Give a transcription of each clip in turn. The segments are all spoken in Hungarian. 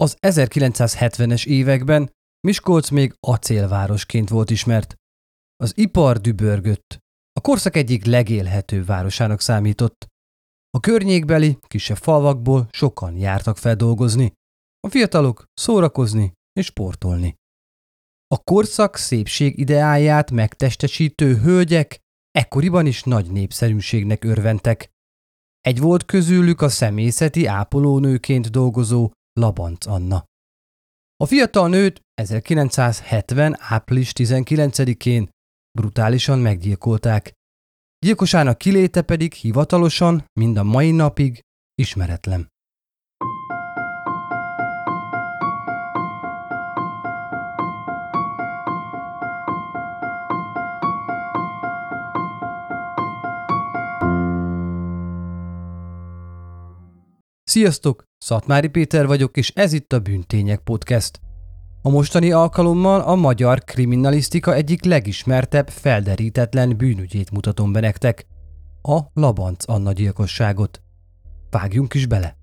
Az 1970-es években Miskolc még acélvárosként volt ismert. Az ipar dübörgött. A korszak egyik legélhetőbb városának számított. A környékbeli, kisebb falvakból sokan jártak feldolgozni. A fiatalok szórakozni és sportolni. A korszak szépség ideáját megtestesítő hölgyek ekkoriban is nagy népszerűségnek örventek. Egy volt közülük a személyzeti ápolónőként dolgozó Labanc Anna. A fiatal nőt 1970. április 19-én brutálisan meggyilkolták. Gyilkosának kiléte pedig hivatalosan mind a mai napig ismeretlen. Sziasztok! Szatmári Péter vagyok, és ez itt a Bűntények Podcast. A mostani alkalommal a magyar kriminalisztika egyik legismertebb, felderítetlen bűnügyét mutatom be nektek. A Labanc Anna gyilkosságot. Vágjunk is bele!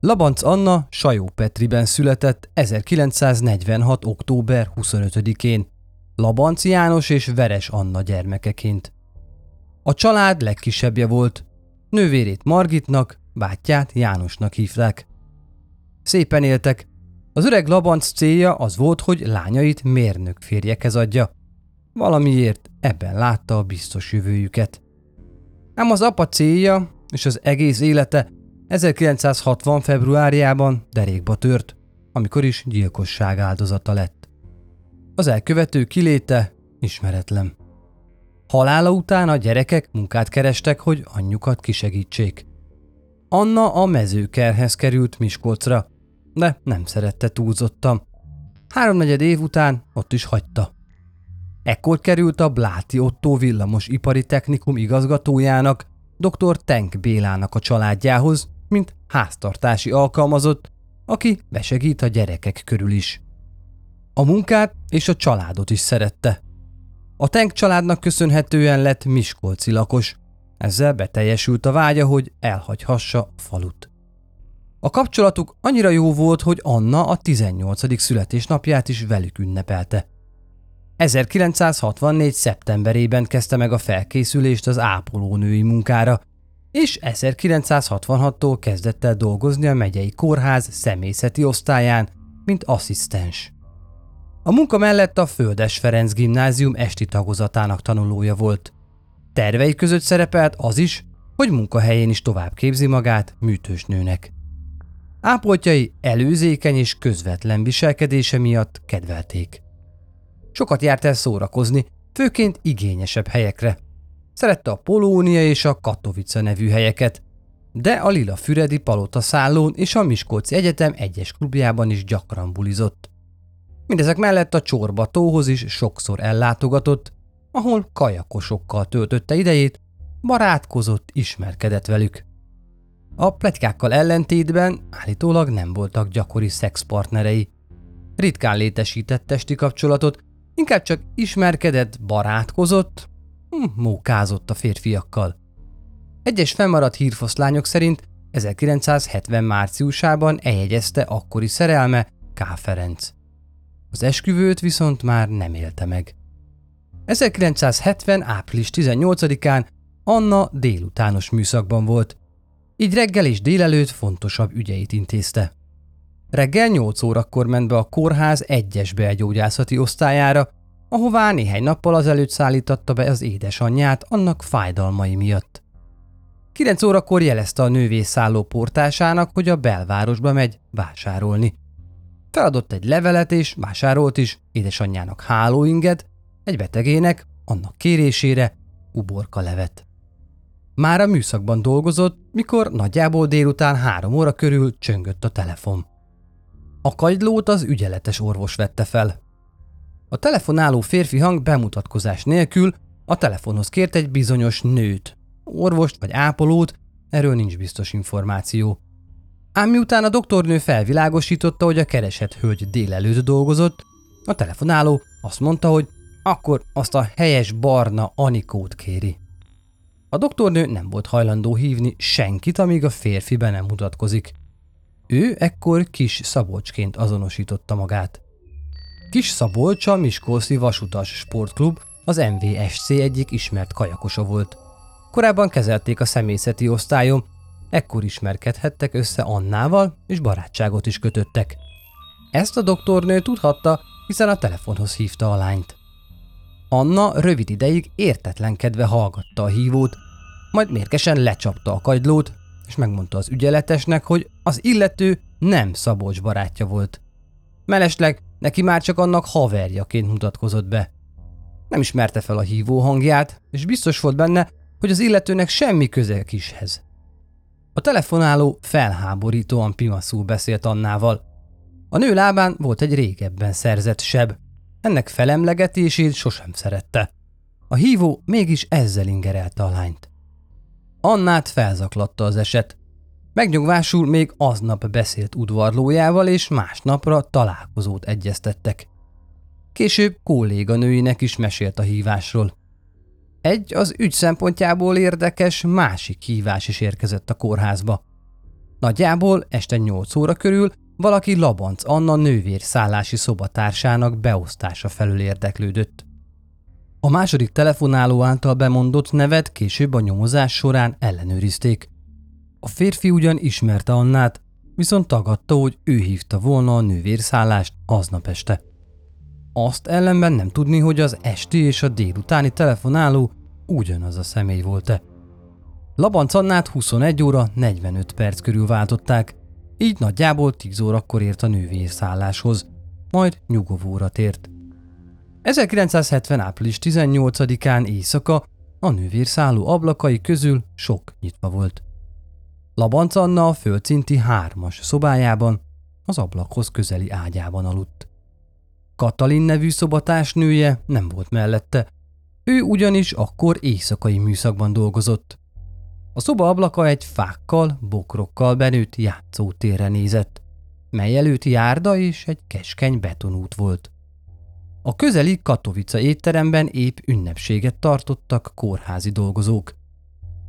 Labanc Anna Sajó Petriben született 1946. október 25-én, Labanc János és Veres Anna gyermekeként. A család legkisebbje volt, nővérét Margitnak, bátyját Jánosnak hívták. Szépen éltek. Az öreg Labanc célja az volt, hogy lányait mérnök férjekhez adja. Valamiért ebben látta a biztos jövőjüket. Ám az apa célja és az egész élete 1960. februárjában derékba tört, amikor is gyilkosság áldozata lett. Az elkövető kiléte ismeretlen. Halála után a gyerekek munkát kerestek, hogy anyjukat kisegítsék. Anna a mezőkerhez került Miskolcra, de nem szerette túlzottam. Háromnegyed év után ott is hagyta. Ekkor került a Bláti Otto villamos ipari technikum igazgatójának, dr. Tenk Bélának a családjához, mint háztartási alkalmazott, aki besegít a gyerekek körül is. A munkát és a családot is szerette. A Tenk családnak köszönhetően lett Miskolci lakos, ezzel beteljesült a vágya, hogy elhagyhassa a falut. A kapcsolatuk annyira jó volt, hogy Anna a 18. születésnapját is velük ünnepelte. 1964. szeptemberében kezdte meg a felkészülést az ápolónői munkára, és 1966-tól kezdett el dolgozni a megyei kórház személyzeti osztályán, mint asszisztens. A munka mellett a Földes Ferenc gimnázium esti tagozatának tanulója volt. Tervei között szerepelt az is, hogy munkahelyén is tovább képzi magát műtősnőnek. Ápoltjai előzékeny és közvetlen viselkedése miatt kedvelték. Sokat járt el szórakozni, főként igényesebb helyekre. Szerette a Polónia és a Katowice nevű helyeket, de a Lila Füredi Palota szállón és a Miskolci Egyetem egyes klubjában is gyakran bulizott. Mindezek mellett a Csorba tóhoz is sokszor ellátogatott, ahol kajakosokkal töltötte idejét, barátkozott, ismerkedett velük. A pletykákkal ellentétben állítólag nem voltak gyakori szexpartnerei. Ritkán létesített testi kapcsolatot, inkább csak ismerkedett, barátkozott, hm, mókázott a férfiakkal. Egyes fennmaradt hírfoszlányok szerint 1970 márciusában eljegyezte akkori szerelme K. Ferenc. Az esküvőt viszont már nem élte meg. 1970. április 18-án Anna délutános műszakban volt, így reggel és délelőtt fontosabb ügyeit intézte. Reggel 8 órakor ment be a kórház egyes belgyógyászati osztályára, ahová néhány nappal azelőtt szállította be az édesanyját annak fájdalmai miatt. 9 órakor jelezte a nővészálló portásának, hogy a belvárosba megy vásárolni. Feladott egy levelet és vásárolt is édesanyjának hálóinget, egy betegének, annak kérésére, uborka levet. Már a műszakban dolgozott, mikor nagyjából délután három óra körül csöngött a telefon. A kagylót az ügyeletes orvos vette fel. A telefonáló férfi hang bemutatkozás nélkül a telefonhoz kért egy bizonyos nőt, orvost vagy ápolót, erről nincs biztos információ. Ám miután a doktornő felvilágosította, hogy a keresett hölgy délelőtt dolgozott, a telefonáló azt mondta, hogy akkor azt a helyes barna Anikót kéri. A doktornő nem volt hajlandó hívni senkit, amíg a férfi be nem mutatkozik. Ő ekkor kis Szabolcsként azonosította magát. Kis Szabolcs a Miskolci Vasutas Sportklub, az MVSC egyik ismert kajakosa volt. Korábban kezelték a személyzeti osztályon, ekkor ismerkedhettek össze Annával, és barátságot is kötöttek. Ezt a doktornő tudhatta, hiszen a telefonhoz hívta a lányt. Anna rövid ideig értetlenkedve hallgatta a hívót, majd mérgesen lecsapta a kagylót, és megmondta az ügyeletesnek, hogy az illető nem Szabolcs barátja volt. Melesleg neki már csak annak haverjaként mutatkozott be. Nem ismerte fel a hívó hangját, és biztos volt benne, hogy az illetőnek semmi köze kishez. A telefonáló felháborítóan pimaszul beszélt Annával. A nő lábán volt egy régebben szerzett seb. Ennek felemlegetését sosem szerette. A hívó mégis ezzel ingerelte a lányt. Annát felzaklatta az eset. Megnyugvásul még aznap beszélt udvarlójával, és másnapra találkozót egyeztettek. Később kolléganőinek is mesélt a hívásról. Egy az ügy szempontjából érdekes másik hívás is érkezett a kórházba. Nagyjából este 8 óra körül valaki Labanc Anna nővér szállási szobatársának beosztása felül érdeklődött. A második telefonáló által bemondott nevet később a nyomozás során ellenőrizték. A férfi ugyan ismerte Annát, viszont tagadta, hogy ő hívta volna a nővérszállást aznap este. Azt ellenben nem tudni, hogy az esti és a délutáni telefonáló ugyanaz a személy volt-e. Labanc Annát 21 óra 45 perc körül váltották, így nagyjából 10 órakor ért a nővérszálláshoz, majd nyugovóra tért. 1970. április 18-án éjszaka a nővérszálló ablakai közül sok nyitva volt. Labanc Anna a földszinti hármas szobájában, az ablakhoz közeli ágyában aludt. Katalin nevű szobatársnője nem volt mellette, ő ugyanis akkor éjszakai műszakban dolgozott. A szoba ablaka egy fákkal, bokrokkal benőtt játszótérre nézett, mely előtt járda és egy keskeny betonút volt. A közeli Katowice étteremben épp ünnepséget tartottak kórházi dolgozók.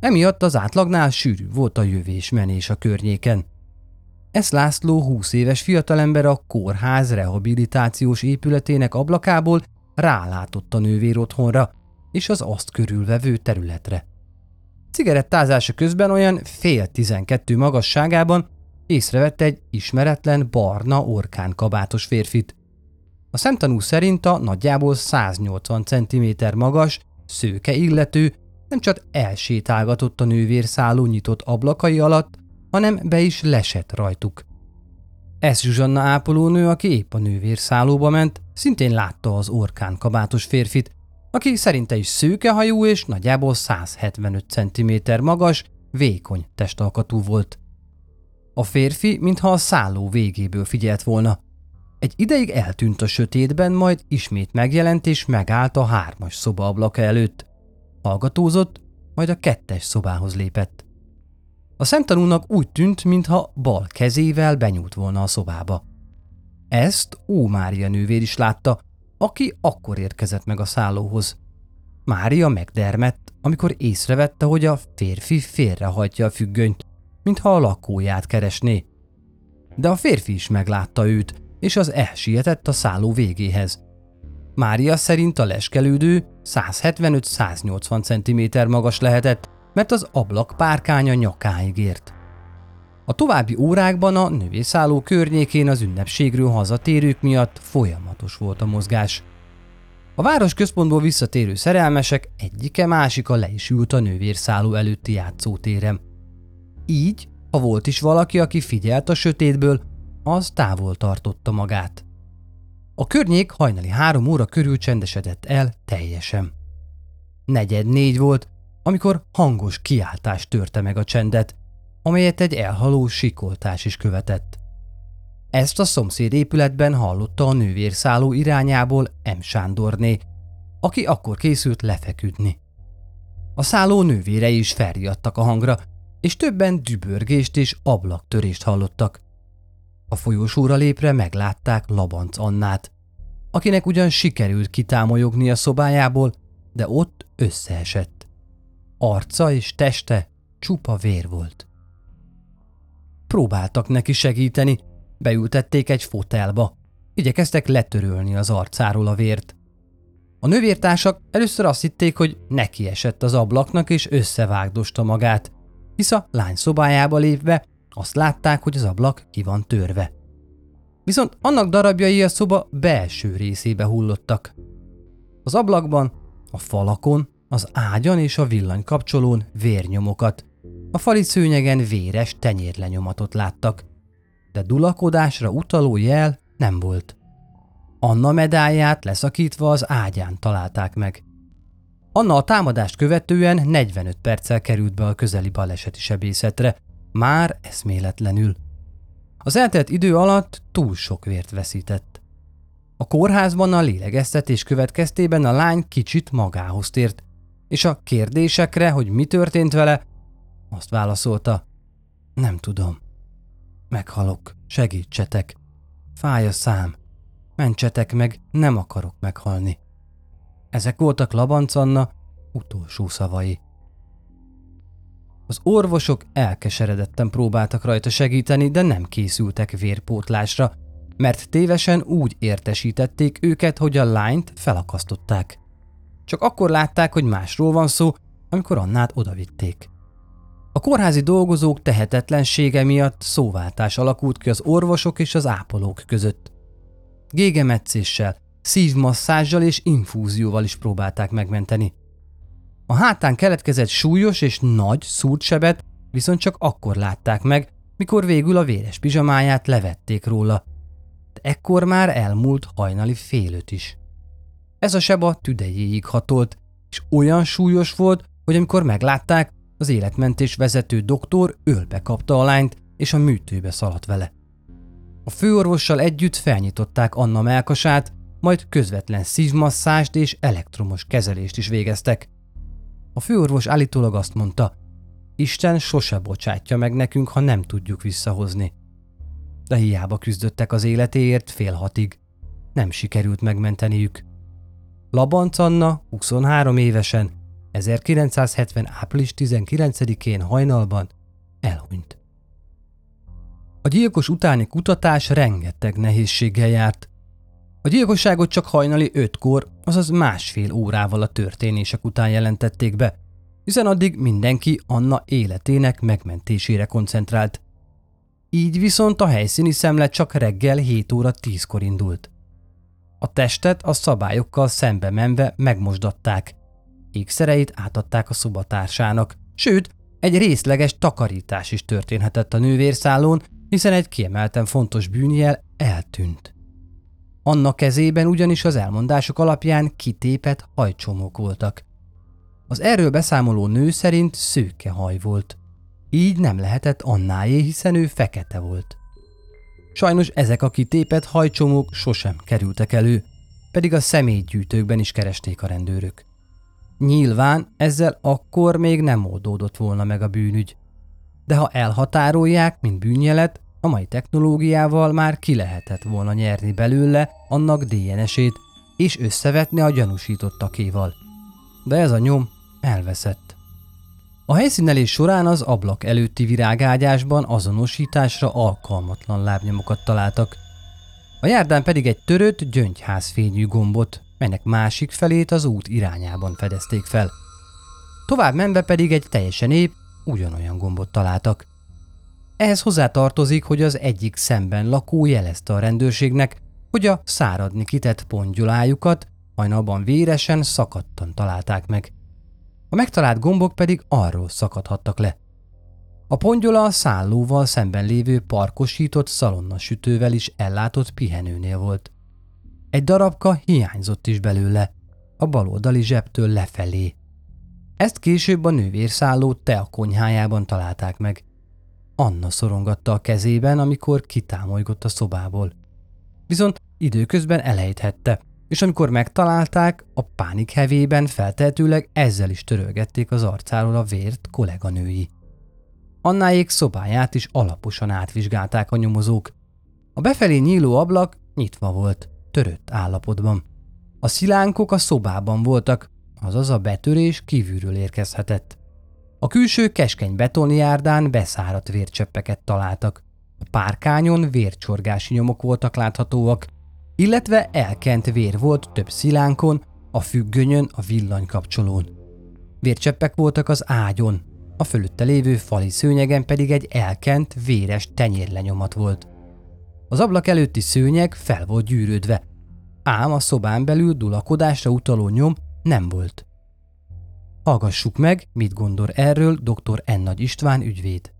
Emiatt az átlagnál sűrű volt a jövés-menés a környéken. Ez László 20 éves fiatalember a kórház rehabilitációs épületének ablakából rálátott a nővér otthonra és az azt körülvevő területre. Cigarettázása közben olyan fél tizenkettő magasságában észrevette egy ismeretlen barna orkán kabátos férfit. A szemtanú szerint a nagyjából 180 cm magas, szőke illető nem csak elsétálgatott a nővérszálló nyitott ablakai alatt, hanem be is lesett rajtuk. Ez Zsuzsanna ápolónő, aki épp a nővérszállóba ment, szintén látta az orkán kabátos férfit, aki szerinte is szőkehajú és nagyjából 175 cm magas, vékony testalkatú volt. A férfi, mintha a szálló végéből figyelt volna. Egy ideig eltűnt a sötétben, majd ismét megjelent és megállt a hármas szoba ablaka előtt. Hallgatózott, majd a kettes szobához lépett. A szemtanúnak úgy tűnt, mintha bal kezével benyúlt volna a szobába. Ezt Ó Mária nővér is látta, aki akkor érkezett meg a szállóhoz. Mária megdermett, amikor észrevette, hogy a férfi félrehajtja a függönyt, mintha a lakóját keresné. De a férfi is meglátta őt, és az elsietett a szálló végéhez. Mária szerint a leskelődő 175-180 cm magas lehetett, mert az ablak párkánya nyakáig ért. A további órákban a nővészálló környékén az ünnepségről hazatérők miatt folyamatos volt a mozgás. A város központból visszatérő szerelmesek egyike másika le is ült a nővérszálló előtti játszótérem. Így, ha volt is valaki, aki figyelt a sötétből, az távol tartotta magát. A környék hajnali három óra körül csendesedett el teljesen. Negyed négy volt, amikor hangos kiáltás törte meg a csendet, amelyet egy elhaló sikoltás is követett. Ezt a szomszéd épületben hallotta a nővérszálló irányából M. Sándorné, aki akkor készült lefeküdni. A szálló nővérei is felriadtak a hangra, és többen dübörgést és ablaktörést hallottak. A folyosóra lépre meglátták Labanc Annát, akinek ugyan sikerült kitámolyogni a szobájából, de ott összeesett. Arca és teste csupa vér volt. Próbáltak neki segíteni, beültették egy fotelba, igyekeztek letörölni az arcáról a vért. A nővértársak először azt hitték, hogy neki esett az ablaknak és összevágdosta magát, hisz a lány szobájába lépve azt látták, hogy az ablak ki van törve. Viszont annak darabjai a szoba belső részébe hullottak. Az ablakban, a falakon, az ágyan és a villanykapcsolón vérnyomokat, a fali szőnyegen véres tenyérlenyomatot láttak, de dulakodásra utaló jel nem volt. Anna medáját leszakítva az ágyán találták meg. Anna a támadást követően 45 perccel került be a közeli baleseti sebészetre, már eszméletlenül. Az eltelt idő alatt túl sok vért veszített. A kórházban a lélegeztetés következtében a lány kicsit magához tért, és a kérdésekre, hogy mi történt vele, azt válaszolta, nem tudom. Meghalok, segítsetek. Fáj a szám. Mentsetek meg, nem akarok meghalni. Ezek voltak Labanc Anna utolsó szavai. Az orvosok elkeseredetten próbáltak rajta segíteni, de nem készültek vérpótlásra, mert tévesen úgy értesítették őket, hogy a lányt felakasztották. Csak akkor látták, hogy másról van szó, amikor Annát odavitték. A kórházi dolgozók tehetetlensége miatt szóváltás alakult ki az orvosok és az ápolók között. Gégemetszéssel, szívmasszázsal és infúzióval is próbálták megmenteni. A hátán keletkezett súlyos és nagy szúrt viszont csak akkor látták meg, mikor végül a véres pizsamáját levették róla. De ekkor már elmúlt hajnali félőt is. Ez a seb a tüdejéig hatolt, és olyan súlyos volt, hogy amikor meglátták, az életmentés vezető doktor ölbe kapta a lányt, és a műtőbe szaladt vele. A főorvossal együtt felnyitották Anna melkasát, majd közvetlen szívmasszást és elektromos kezelést is végeztek. A főorvos állítólag azt mondta, Isten sose bocsátja meg nekünk, ha nem tudjuk visszahozni. De hiába küzdöttek az életéért fél hatig. Nem sikerült megmenteniük. Labanc Anna 23 évesen 1970. április 19-én hajnalban elhunyt. A gyilkos utáni kutatás rengeteg nehézséggel járt. A gyilkosságot csak hajnali ötkor, azaz másfél órával a történések után jelentették be, hiszen addig mindenki Anna életének megmentésére koncentrált. Így viszont a helyszíni szemle csak reggel 7 óra 10-kor indult. A testet a szabályokkal szembe menve megmosdatták, ékszereit átadták a szobatársának, sőt, egy részleges takarítás is történhetett a nővérszállón, hiszen egy kiemelten fontos bűnjel eltűnt. Annak kezében ugyanis az elmondások alapján kitépet hajcsomók voltak. Az erről beszámoló nő szerint szőke haj volt. Így nem lehetett Annáé, hiszen ő fekete volt. Sajnos ezek a kitépet hajcsomók sosem kerültek elő, pedig a személygyűjtőkben is keresték a rendőrök. Nyilván ezzel akkor még nem oldódott volna meg a bűnügy. De ha elhatárolják, mint bűnjelet, a mai technológiával már ki lehetett volna nyerni belőle annak DNS-ét, és összevetni a gyanúsítottakéval. De ez a nyom elveszett. A helyszínelés során az ablak előtti virágágyásban azonosításra alkalmatlan lábnyomokat találtak. A járdán pedig egy törött gyöngyházfényű gombot, melynek másik felét az út irányában fedezték fel. Tovább menve pedig egy teljesen épp, ugyanolyan gombot találtak. Ehhez hozzátartozik, hogy az egyik szemben lakó jelezte a rendőrségnek, hogy a száradni kitett pongyolájukat hajnalban véresen szakadtan találták meg. A megtalált gombok pedig arról szakadhattak le. A pongyola a szállóval szemben lévő parkosított szalonnasütővel is ellátott pihenőnél volt. Egy darabka hiányzott is belőle, a baloldali zsebtől lefelé. Ezt később a nővérszálló Tea konyhájában találták meg. Anna szorongatta a kezében, amikor kitámolygott a szobából. Viszont időközben elejthette, és amikor megtalálták, a pánik hevében feltehetőleg ezzel is törölgették az arcáról a vért kolléganői. Annáék szobáját is alaposan átvizsgálták a nyomozók. A befelé nyíló ablak nyitva volt, törött állapotban. A szilánkok a szobában voltak, azaz a betörés kívülről érkezhetett. A külső keskeny betonjárdán beszáradt vércseppeket találtak. A párkányon vércsorgási nyomok voltak láthatóak, illetve elkent vér volt több szilánkon, a függönyön, a villanykapcsolón. Vércseppek voltak az ágyon, a fölötte lévő fali szőnyegen pedig egy elkent, véres tenyérlenyomat volt. Az ablak előtti szőnyeg fel volt gyűrődve, ám a szobán belül dulakodásra utaló nyom nem volt. Hallgassuk meg, mit gondol erről dr. N. Nagy István ügyvéd.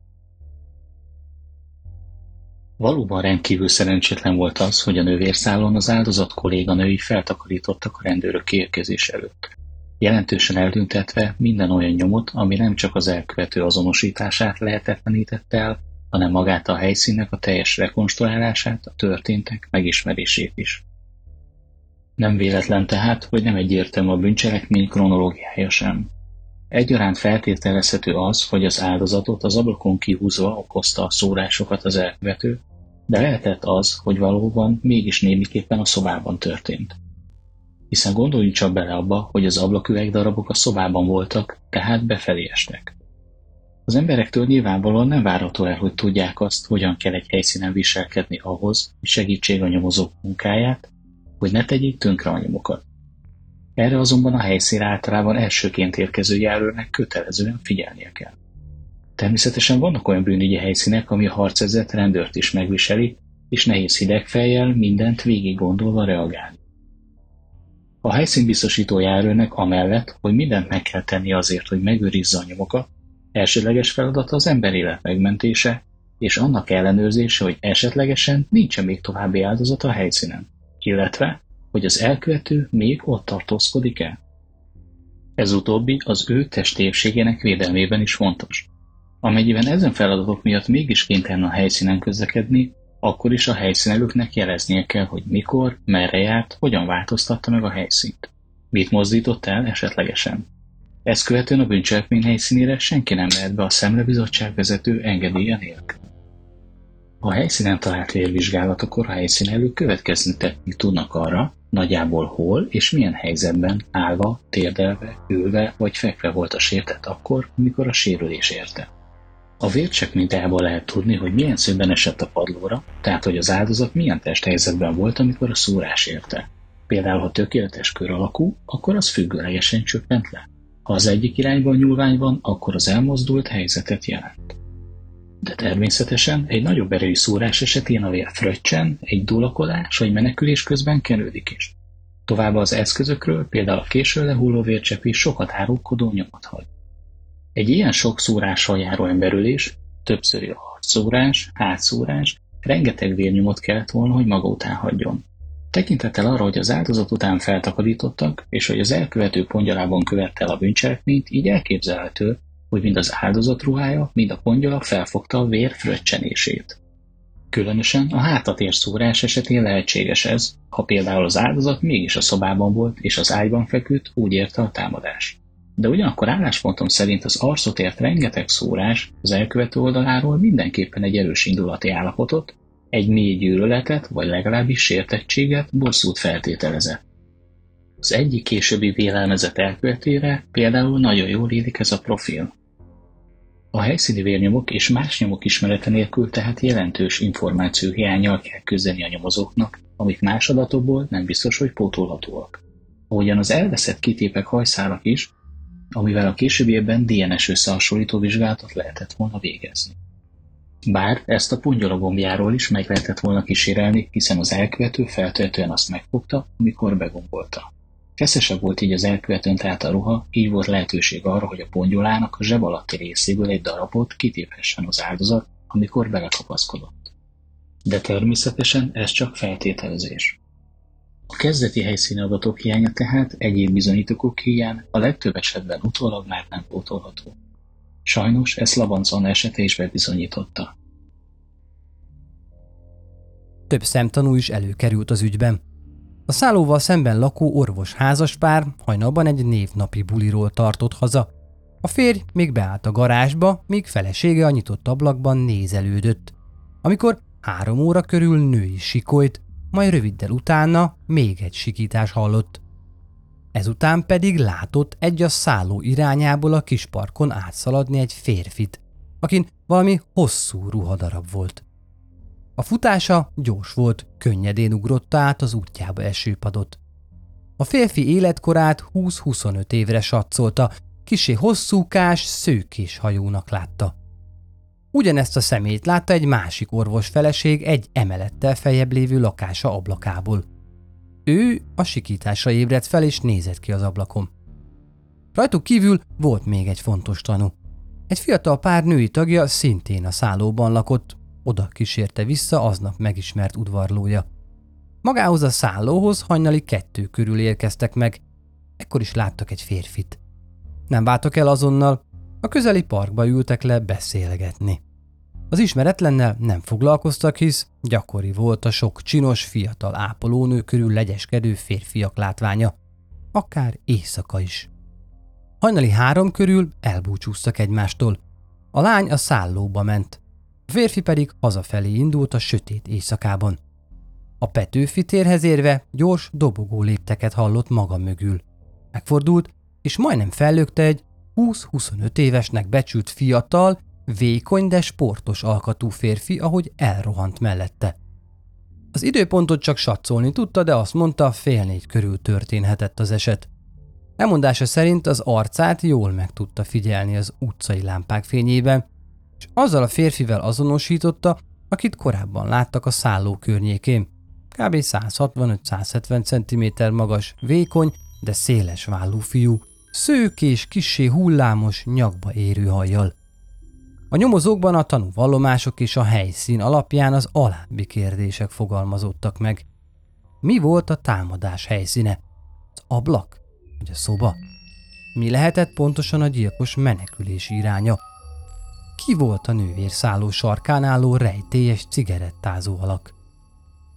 Valóban rendkívül szerencsétlen volt az, hogy a nővérszálon az áldozat kolléganői feltakarítottak a rendőrök érkezés előtt. Jelentősen eldüntetve minden olyan nyomot, ami nem csak az elkövető azonosítását lehetetlenítette el, hanem magát a helyszínnek a teljes rekonstruálását, a történtek megismerését is. Nem véletlen tehát, hogy nem egyértelmű a bűncselekmény kronológiája sem. Egyaránt feltételezhető az, hogy az áldozatot az ablakon kihúzva okozta a szórásokat az elkövető, de lehetett az, hogy valóban mégis némiképpen a szobában történt. Hiszen gondoljunk csak bele abba, hogy az ablaküvegdarabok a szobában voltak, tehát befelé estek. Az emberektől nyilvánvalóan nem várható el, hogy tudják azt, hogyan kell egy helyszínen viselkedni ahhoz, hogy segítség a nyomozók munkáját, hogy ne tegyék tönkre a nyomokat. Erre azonban a helyszín általában elsőként érkező járőrnek kötelezően figyelnie kell. Természetesen vannak olyan bűnügyi helyszínek, ami a harcezett rendőrt is megviseli, és nehéz hideg fejjel mindent végig gondolva reagálni. A helyszínbiztosító járőrnek amellett, hogy mindent meg kell tenni azért, hogy megőrizze a nyomokat, elsődleges feladata az ember élet megmentése, és annak ellenőrzése, hogy esetlegesen nincsen még további áldozat a helyszínen, illetve, hogy az elkövető még ott tartózkodik-e. Ez utóbbi az ő testépségének védelmében is fontos. Amennyiben ezen feladatok miatt mégis kénytelen a helyszínen közlekedni, akkor is a helyszínelőknek jeleznie kell, hogy mikor, merre járt, hogyan változtatta meg a helyszínt. Mit mozdított el esetlegesen. Ezt követően a bűncselekmény helyszínére senki nem mehet be a szemlebizottság vezető engedélye nélkül. A helyszínen talált vérvizsgálatokor a helyszínelők következtetni tudnak arra, nagyjából hol és milyen helyzetben állva, térdelve, ülve vagy fekve volt a sértett akkor, amikor a sérülés érte. A vércsek mintájából lehet tudni, hogy milyen szögben esett a padlóra, tehát hogy az áldozat milyen testhelyzetben volt, amikor a szúrás érte. Például, ha tökéletes kör alakú, akkor az függőlegesen csökkent le. Ha az egyik irányban nyúlvány van, akkor az elmozdult helyzetet jelent. De természetesen egy nagyobb erői szúrás esetén a vér fröccsen, egy dulakodás vagy menekülés közben kenődik is. Továbbá az eszközökről, például a késő lehulló vércsepp is sokat árulkodó nyomot hagy. Egy ilyen sok szúrással járó emberülés, többszöri a harcszúrás, hátszúrás, rengeteg vérnyomot kellett volna, hogy maga után hagyjon. Tekintettel arra, hogy az áldozat után feltakarítottak, és hogy az elkövető pongyalában követte el a bűncselekményt, így elképzelhető, hogy mind az áldozat ruhája, mind a pongyala felfogta a vér fröccsenését. Különösen a hátatér szúrás esetén lehetséges ez, ha például az áldozat mégis a szobában volt és az ágyban feküdt, úgy érte a támadás. De ugyanakkor álláspontom szerint az arcot ért rengeteg szórás az elkövető oldaláról mindenképpen egy erős indulati állapotot, egy mély gyűlöletet, vagy legalábbis sértettséget, bosszút feltételezett. Az egyik későbbi vélelmezett elkövetére például nagyon jól illik ez a profil. A helyszíni vérnyomok és más nyomok ismerete nélkül tehát jelentős információ hiányjal kell küzdeni a nyomozóknak, amik más adatokból nem biztos, hogy pótolhatóak. Ahogyan az elveszett kitépek hajszálak is, amivel a későbbiekben DNS összehasonlító vizsgálatot lehetett volna végezni. Bár ezt a pongyolagombjáról is meg lehetett volna kísérelni, hiszen az elkövető feltehetően azt megfogta, amikor begombolta. Feszesebb volt így az elkövetőn tehát a ruha, így volt lehetőség arra, hogy a pongyolának a zseb alatti részéből egy darabot kitéphessen az áldozat, amikor belekapaszkodott. De természetesen ez csak feltételezés. A kezdeti helyszíni adatok hiánya tehát egyéb bizonyítékok hiány a legtöbb esetben utólag már nem pótolható. Sajnos ezt Labancon esete is bebizonyította. Több szemtanú is előkerült az ügyben. A szállóval szemben lakó orvos házaspár hajnalban egy névnapi buliról tartott haza. A férj még beállt a garázsba, míg felesége a nyitott ablakban nézelődött. Amikor három óra körül női sikolyt, majd röviddel utána még egy sikítás hallott. Ezután pedig látott egy a szálló irányából a kis parkon átszaladni egy férfit, akin valami hosszú ruhadarab volt. A futása gyors volt, könnyedén ugrotta át az útjába esőpadot. A férfi életkorát 20-25 évre satszolta, kisé hosszúkás, szőkés hajónak látta. Ugyanezt a szemét látta egy másik orvos feleség egy emelettel feljebb lévő lakása ablakából. Ő a sikításra ébredt fel és nézett ki az ablakon. Rajtuk kívül volt még egy fontos tanú. Egy fiatal pár női tagja szintén a szállóban lakott, oda kísérte vissza aznap megismert udvarlója. Magához a szállóhoz hajnali kettő körül érkeztek meg, ekkor is láttak egy férfit. Nem váltak el azonnal, a közeli parkba ültek le beszélgetni. Az ismeretlennel nem foglalkoztak, hisz gyakori volt a sok csinos fiatal ápolónő körül legyeskedő férfiak látványa, akár éjszaka is. Hajnali három körül elbúcsúztak egymástól. A lány a szállóba ment, a férfi pedig hazafelé indult a sötét éjszakában. A Petőfi térhez érve gyors dobogó lépteket hallott maga mögül. Megfordult, és majdnem fellökte egy 20-25 évesnek becsült fiatal, vékony, de sportos alkatú férfi, ahogy elrohant mellette. Az időpontot csak satszolni tudta, de azt mondta, fél négy körül történhetett az eset. Elmondása szerint az arcát jól meg tudta figyelni az utcai lámpák fényében, és azzal a férfivel azonosította, akit korábban láttak a szálló környékén. Kb. 165-170 cm magas, vékony, de széles vállú fiú, szők és kissé hullámos, nyakba érő hajjal. A nyomozókban a tanúvallomások és a helyszín alapján az alábbi kérdések fogalmazódtak meg. Mi volt a támadás helyszíne? Az ablak? Vagy a szoba? Mi lehetett pontosan a gyilkos menekülési iránya? Ki volt a nővérszálló sarkán álló rejtélyes cigarettázó alak?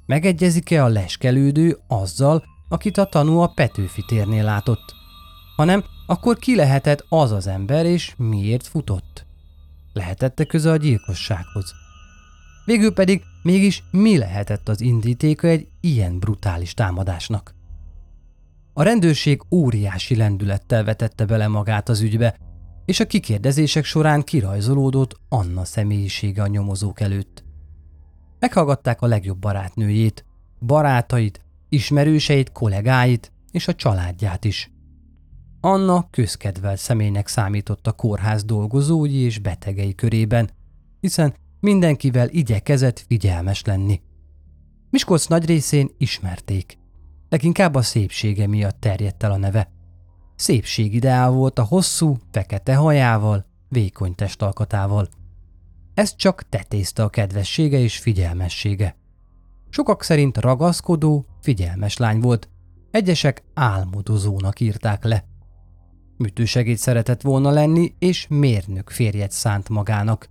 Megegyezik-e a leskelődő azzal, akit a tanú a Petőfi térnél látott? hanem akkor ki lehetett az az ember, és miért futott? Lehetette köze a gyilkossághoz? Végül pedig mégis mi lehetett az indítéka egy ilyen brutális támadásnak? A rendőrség óriási lendülettel vetette bele magát az ügybe, és a kikérdezések során kirajzolódott Anna személyisége a nyomozók előtt. Meghallgatták a legjobb barátnőjét, barátait, ismerőseit, kollégáit és a családját is. Anna közkedvelt személynek számított a kórház dolgozói és betegei körében, hiszen mindenkivel igyekezett figyelmes lenni. Miskolc nagy részén ismerték. Leginkább a szépsége miatt terjedt el a neve. Szépségideál volt a hosszú, fekete hajával, vékony testalkatával. Ez csak tetézte a kedvessége és figyelmessége. Sokak szerint ragaszkodó, figyelmes lány volt, egyesek álmodozónak írták le. Műtősegéd szeretett volna lenni, és mérnök férjet szánt magának.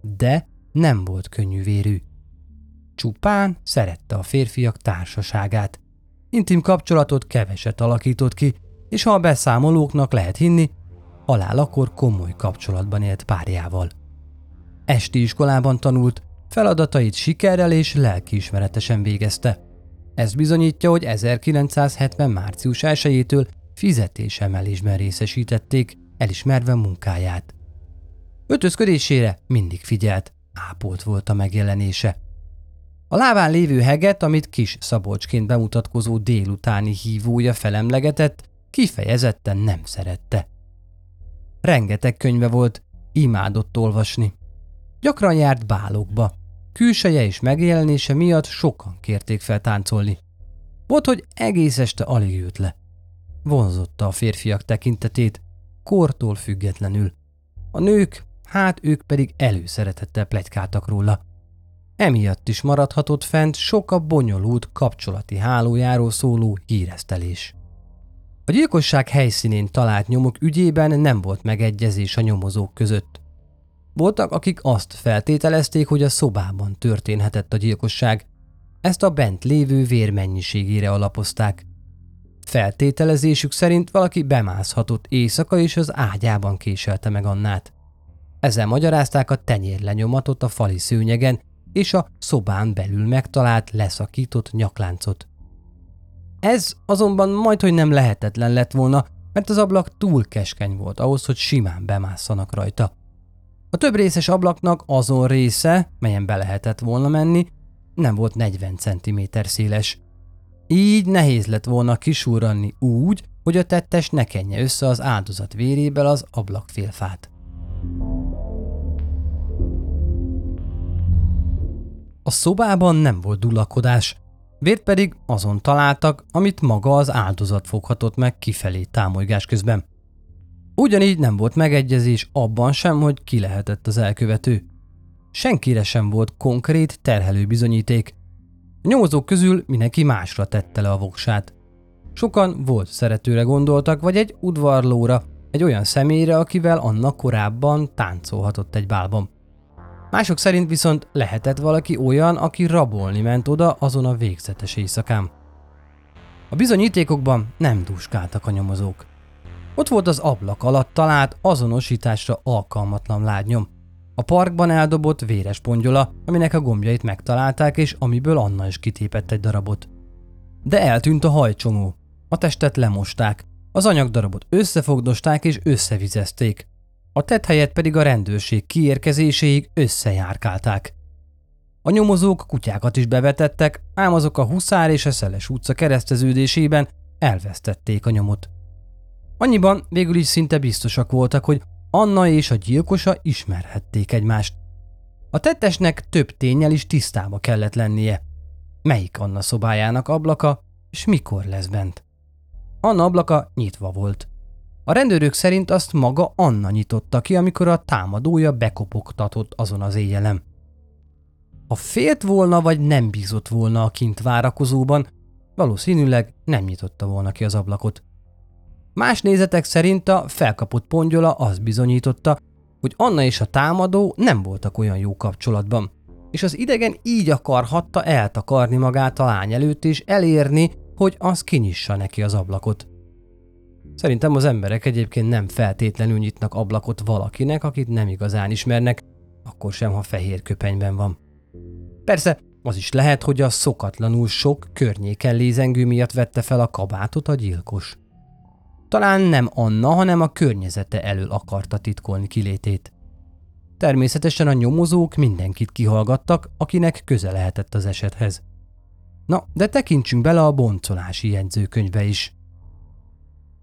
De nem volt könnyűvérű. Csupán szerette a férfiak társaságát. Intim kapcsolatot keveset alakított ki, és ha a beszámolóknak lehet hinni, halálakor komoly kapcsolatban élt párjával. Esti iskolában tanult, feladatait sikerrel és lelkiismeretesen végezte. Ez bizonyítja, hogy 1970. március 1 fizetésemelésben részesítették, elismerve munkáját. Ötözködésére mindig figyelt, ápolt volt a megjelenése. A lábán lévő heget, amit kis Szabolcsként bemutatkozó délutáni hívója felemlegetett, kifejezetten nem szerette. Rengeteg könyve volt, imádott olvasni. Gyakran járt bálokba. Külseje és megjelenése miatt sokan kérték fel táncolni. Volt, hogy egész este alig jött le. Vonzotta a férfiak tekintetét, kortól függetlenül. A nők, hát ők pedig előszeretettel plegykáltak róla. emiatt is maradhatott fent sok a bonyolult kapcsolati hálójáról szóló híresztelés. A gyilkosság helyszínén talált nyomok ügyében nem volt megegyezés a nyomozók között. Voltak, akik azt feltételezték, hogy a szobában történhetett a gyilkosság, ezt a bent lévő vér mennyiségére alapozták. Feltételezésük szerint valaki bemászhatott éjszaka és az ágyában késelte meg Annát. Ezzel magyarázták a tenyérlenyomatot a fali szőnyegen és a szobán belül megtalált leszakított nyakláncot. Ez azonban majdhogy nem lehetetlen lett volna, mert az ablak túl keskeny volt ahhoz, hogy simán bemásszanak rajta. A több részes ablaknak azon része, melyen be lehetett volna menni, nem volt 40 cm széles. Így nehéz lett volna kisúranni úgy, hogy a tettes ne kenje össze az áldozat véréből az ablakfélfát. A szobában nem volt dullakodás, vért pedig azon találtak, amit maga az áldozat foghatott meg kifelé támolygás közben. Ugyanígy nem volt megegyezés abban sem, hogy ki lehetett az elkövető. Senkire sem volt konkrét terhelő bizonyíték. A nyomozók közül mindenki másra tette le a voksát. Sokan volt szeretőre gondoltak, vagy egy udvarlóra, egy olyan személyre, akivel annak korábban táncolhatott egy bálban. Mások szerint viszont lehetett valaki olyan, aki rabolni ment oda azon a végzetes éjszakán. A bizonyítékokban nem dúskáltak a nyomozók. Ott volt az ablak alatt talált azonosításra alkalmatlan lágynyom. A parkban eldobott véres pongyola, aminek a gombjait megtalálták, és amiből Anna is kitépett egy darabot. De eltűnt a hajcsomó. A testet lemosták, az anyagdarabot összefogdosták és összevizezték. A tett helyet pedig a rendőrség kiérkezéséig összejárkálták. A nyomozók kutyákat is bevetettek, ám azok a Huszár és a Szeles utca kereszteződésében elvesztették a nyomot. Annyiban végül is szinte biztosak voltak, hogy Anna és a gyilkosa ismerhették egymást. A tettesnek több tényel is tisztába kellett lennie. Melyik Anna szobájának ablaka, és mikor lesz bent? Anna ablaka nyitva volt. A rendőrök szerint azt maga Anna nyitotta ki, amikor a támadója bekopogtatott azon az éjjelem. Ha félt volna vagy nem bízott volna a kint várakozóban, valószínűleg nem nyitotta volna ki az ablakot. Más nézetek szerint a felkapott pongyola azt bizonyította, hogy Anna és a támadó nem voltak olyan jó kapcsolatban, és az idegen így akarhatta eltakarni magát a lány előtt és elérni, hogy az kinyissa neki az ablakot. Szerintem az emberek egyébként nem feltétlenül nyitnak ablakot valakinek, akit nem igazán ismernek, akkor sem, ha fehér köpenyben van. Persze, az is lehet, hogy a szokatlanul sok környéken lézengő miatt vette fel a kabátot a gyilkos. Talán nem Anna, hanem a környezete elől akarta titkolni kilétét. Természetesen a nyomozók mindenkit kihallgattak, akinek köze lehetett az esethez. Na, de tekintsünk bele a boncolási jegyzőkönyvbe is.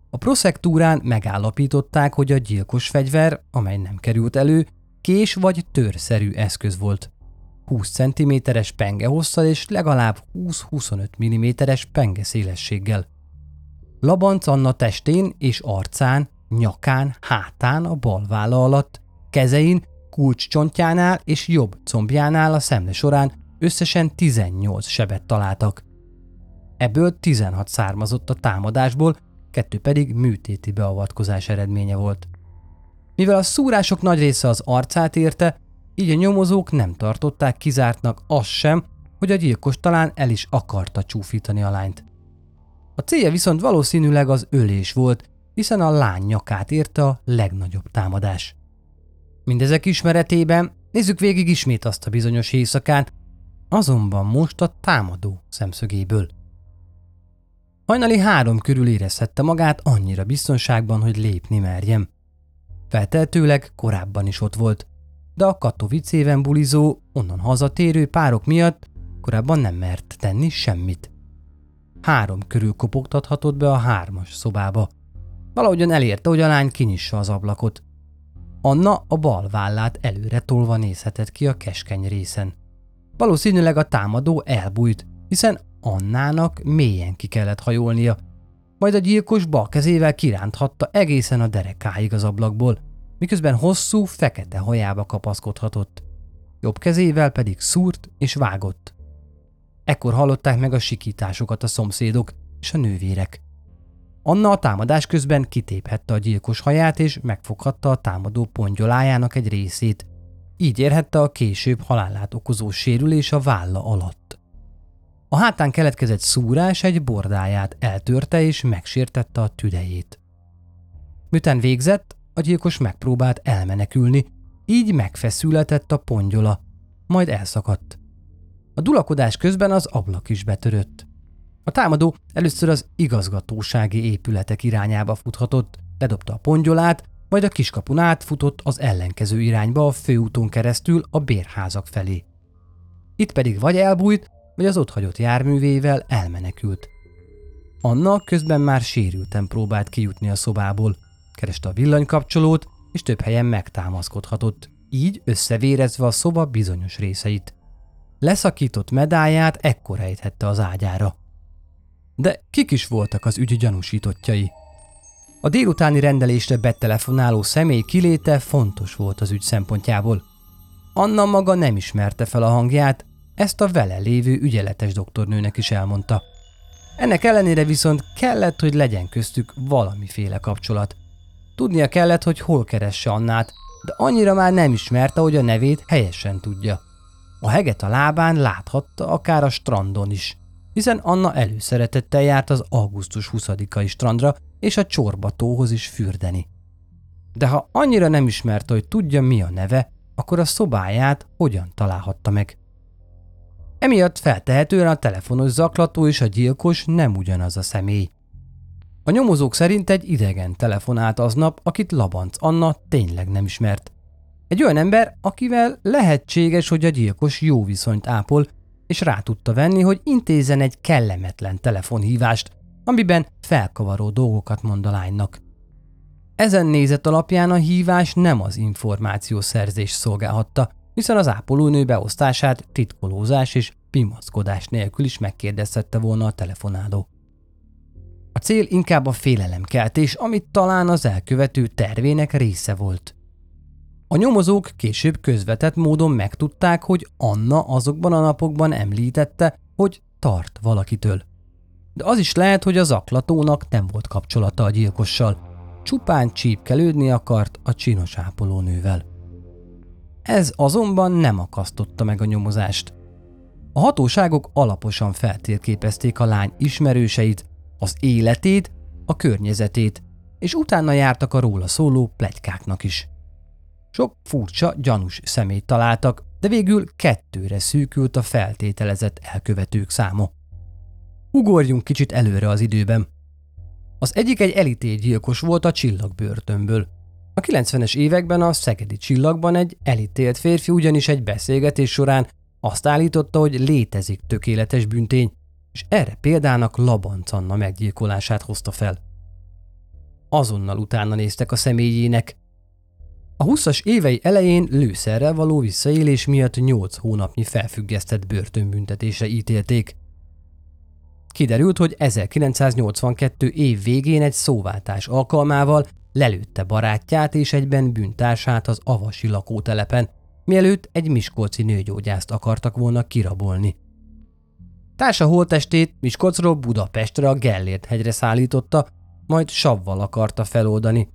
A proszektúrán megállapították, hogy a gyilkos fegyver, amely nem került elő, kés vagy törszerű eszköz volt. 20 cm-es penge hosszal és legalább 20-25 mm-es penge szélességgel. Labanc Anna testén és arcán, nyakán, hátán, a bal válla alatt, kezein, kulcscsontjánál és jobb combjánál a szemle során összesen 18 sebet találtak. Ebből 16 származott a támadásból, kettő pedig műtéti beavatkozás eredménye volt. Mivel a szúrások nagy része az arcát érte, így a nyomozók nem tartották kizártnak azt sem, hogy a gyilkos talán el is akarta csúfítani a lányt. A célja viszont valószínűleg az ölés volt, hiszen a lány nyakát érte a legnagyobb támadás. Mindezek ismeretében nézzük végig ismét azt a bizonyos éjszakát, azonban most a támadó szemszögéből. Hajnali három körül érezhette magát annyira biztonságban, hogy lépni merjem. Felteltőleg korábban is ott volt, de a Katowicében bulizó, onnan hazatérő párok miatt korábban nem mert tenni semmit. Három körül kopogtathatott be a hármas szobába. Valahogyan elérte, hogy a lány kinyissa az ablakot. Anna a bal vállát előre tolva nézhetett ki a keskeny részen. Valószínűleg a támadó elbújt, hiszen Annának mélyen ki kellett hajolnia, majd a gyilkos bal kezével kiránthatta egészen a derekáig az ablakból, miközben hosszú, fekete hajába kapaszkodhatott. jobb kezével pedig szúrt és vágott. Ekkor hallották meg a sikításokat a szomszédok és a nővérek. Anna a támadás közben kitéphette a gyilkos haját és megfoghatta a támadó pongyolájának egy részét. Így érhette a később halálát okozó sérülés a válla alatt. A hátán keletkezett szúrás egy bordáját eltörte és megsértette a tüdejét. Miután végzett, a gyilkos megpróbált elmenekülni, így megfeszületett a pongyola, majd elszakadt. A dulakodás közben az ablak is betörött. A támadó először az igazgatósági épületek irányába futhatott, ledobta a pongyolát, majd a kiskapun át futott az ellenkező irányba a főúton keresztül a bérházak felé. Itt pedig vagy elbújt, vagy az otthagyott járművével elmenekült. Anna közben már sérülten próbált kijutni a szobából, kereste a villanykapcsolót, és több helyen megtámaszkodhatott, így összevérezve a szoba bizonyos részeit. Leszakított medáját ekkor rejthette az ágyára. De kik is voltak az ügy gyanúsítottjai? A délutáni rendelésre betelefonáló személy kiléte fontos volt az ügy szempontjából. Anna maga nem ismerte fel a hangját, ezt a vele lévő ügyeletes doktornőnek is elmondta. Ennek ellenére viszont kellett, hogy legyen köztük valamiféle kapcsolat. Tudnia kellett, hogy hol keresse Annát, de annyira már nem ismerte, hogy a nevét helyesen tudja. A heget a lábán láthatta akár a strandon is, hiszen Anna előszeretettel járt az augusztus 20-ai strandra és a csorbatóhoz is fürdeni. De ha annyira nem ismerte, hogy tudja mi a neve, akkor a szobáját hogyan találhatta meg? Emiatt feltehetően a telefonos zaklató és a gyilkos nem ugyanaz a személy. A nyomozók szerint egy idegen telefonált aznap, akit Labanc Anna tényleg nem ismert. Egy olyan ember, akivel lehetséges, hogy a gyilkos jó viszonyt ápol, és rá tudta venni, hogy intézen egy kellemetlen telefonhívást, amiben felkavaró dolgokat mond a lánynak. Ezen nézet alapján a hívás nem az információszerzés szolgálhatta, hiszen az ápolónő beosztását titkolózás és pimaszkodás nélkül is megkérdezhette volna a telefonáló. A cél inkább a félelemkeltés, amit talán az elkövető tervének része volt. A nyomozók később közvetett módon megtudták, hogy Anna azokban a napokban említette, hogy tart valakitől. De az is lehet, hogy az aklatónak nem volt kapcsolata a gyilkossal, csupán csípkelődni akart a csinos ápolónővel. Ez azonban nem akasztotta meg a nyomozást. A hatóságok alaposan feltérképezték a lány ismerőseit, az életét, a környezetét, és utána jártak a róla szóló plegykáknak is. Sok furcsa, gyanús szemét találtak, de végül kettőre szűkült a feltételezett elkövetők száma. Ugorjunk kicsit előre az időben. Az egyik egy elítélgyilkos volt a csillagbörtönből. A 90-es években a Szegedi csillagban egy elítélt férfi ugyanis egy beszélgetés során azt állította, hogy létezik tökéletes büntény, és erre példának Labanc Anna meggyilkolását hozta fel. Azonnal utána néztek a személyének. A 20-as évei elején lőszerrel való visszaélés miatt 8 hónapnyi felfüggesztett börtönbüntetésre ítélték. Kiderült, hogy 1982 év végén egy szóváltás alkalmával lelőtte barátját és egyben bűntársát az avasi lakótelepen, mielőtt egy miskolci nőgyógyászt akartak volna kirabolni. Társa holtestét Miskolcról Budapestre a Gellért hegyre szállította, majd savval akarta feloldani,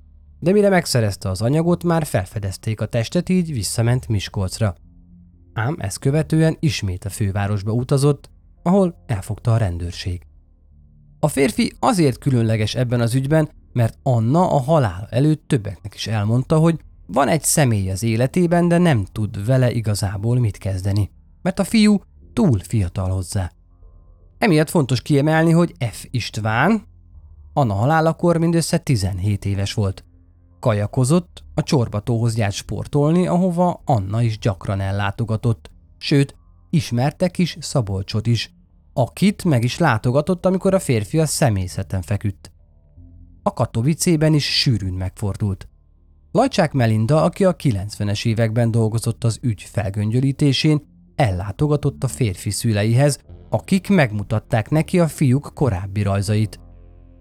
de mire megszerezte az anyagot, már felfedezték a testet, így visszament Miskolcra. Ám ezt követően ismét a fővárosba utazott, ahol elfogta a rendőrség. A férfi azért különleges ebben az ügyben, mert Anna a halál előtt többeknek is elmondta, hogy van egy személy az életében, de nem tud vele igazából mit kezdeni, mert a fiú túl fiatal hozzá. Emiatt fontos kiemelni, hogy F. István Anna halálakor mindössze 17 éves volt. Kajakozott, a csorbatóhoz járt sportolni, ahova Anna is gyakran ellátogatott, sőt, ismerte kis Szabolcsot is, akit meg is látogatott, amikor a férfi a személyzeten feküdt. A Katowicében is sűrűn megfordult. Lajcsák Melinda, aki a 90-es években dolgozott az ügy felgöngyölítésén, ellátogatott a férfi szüleihez, akik megmutatták neki a fiúk korábbi rajzait.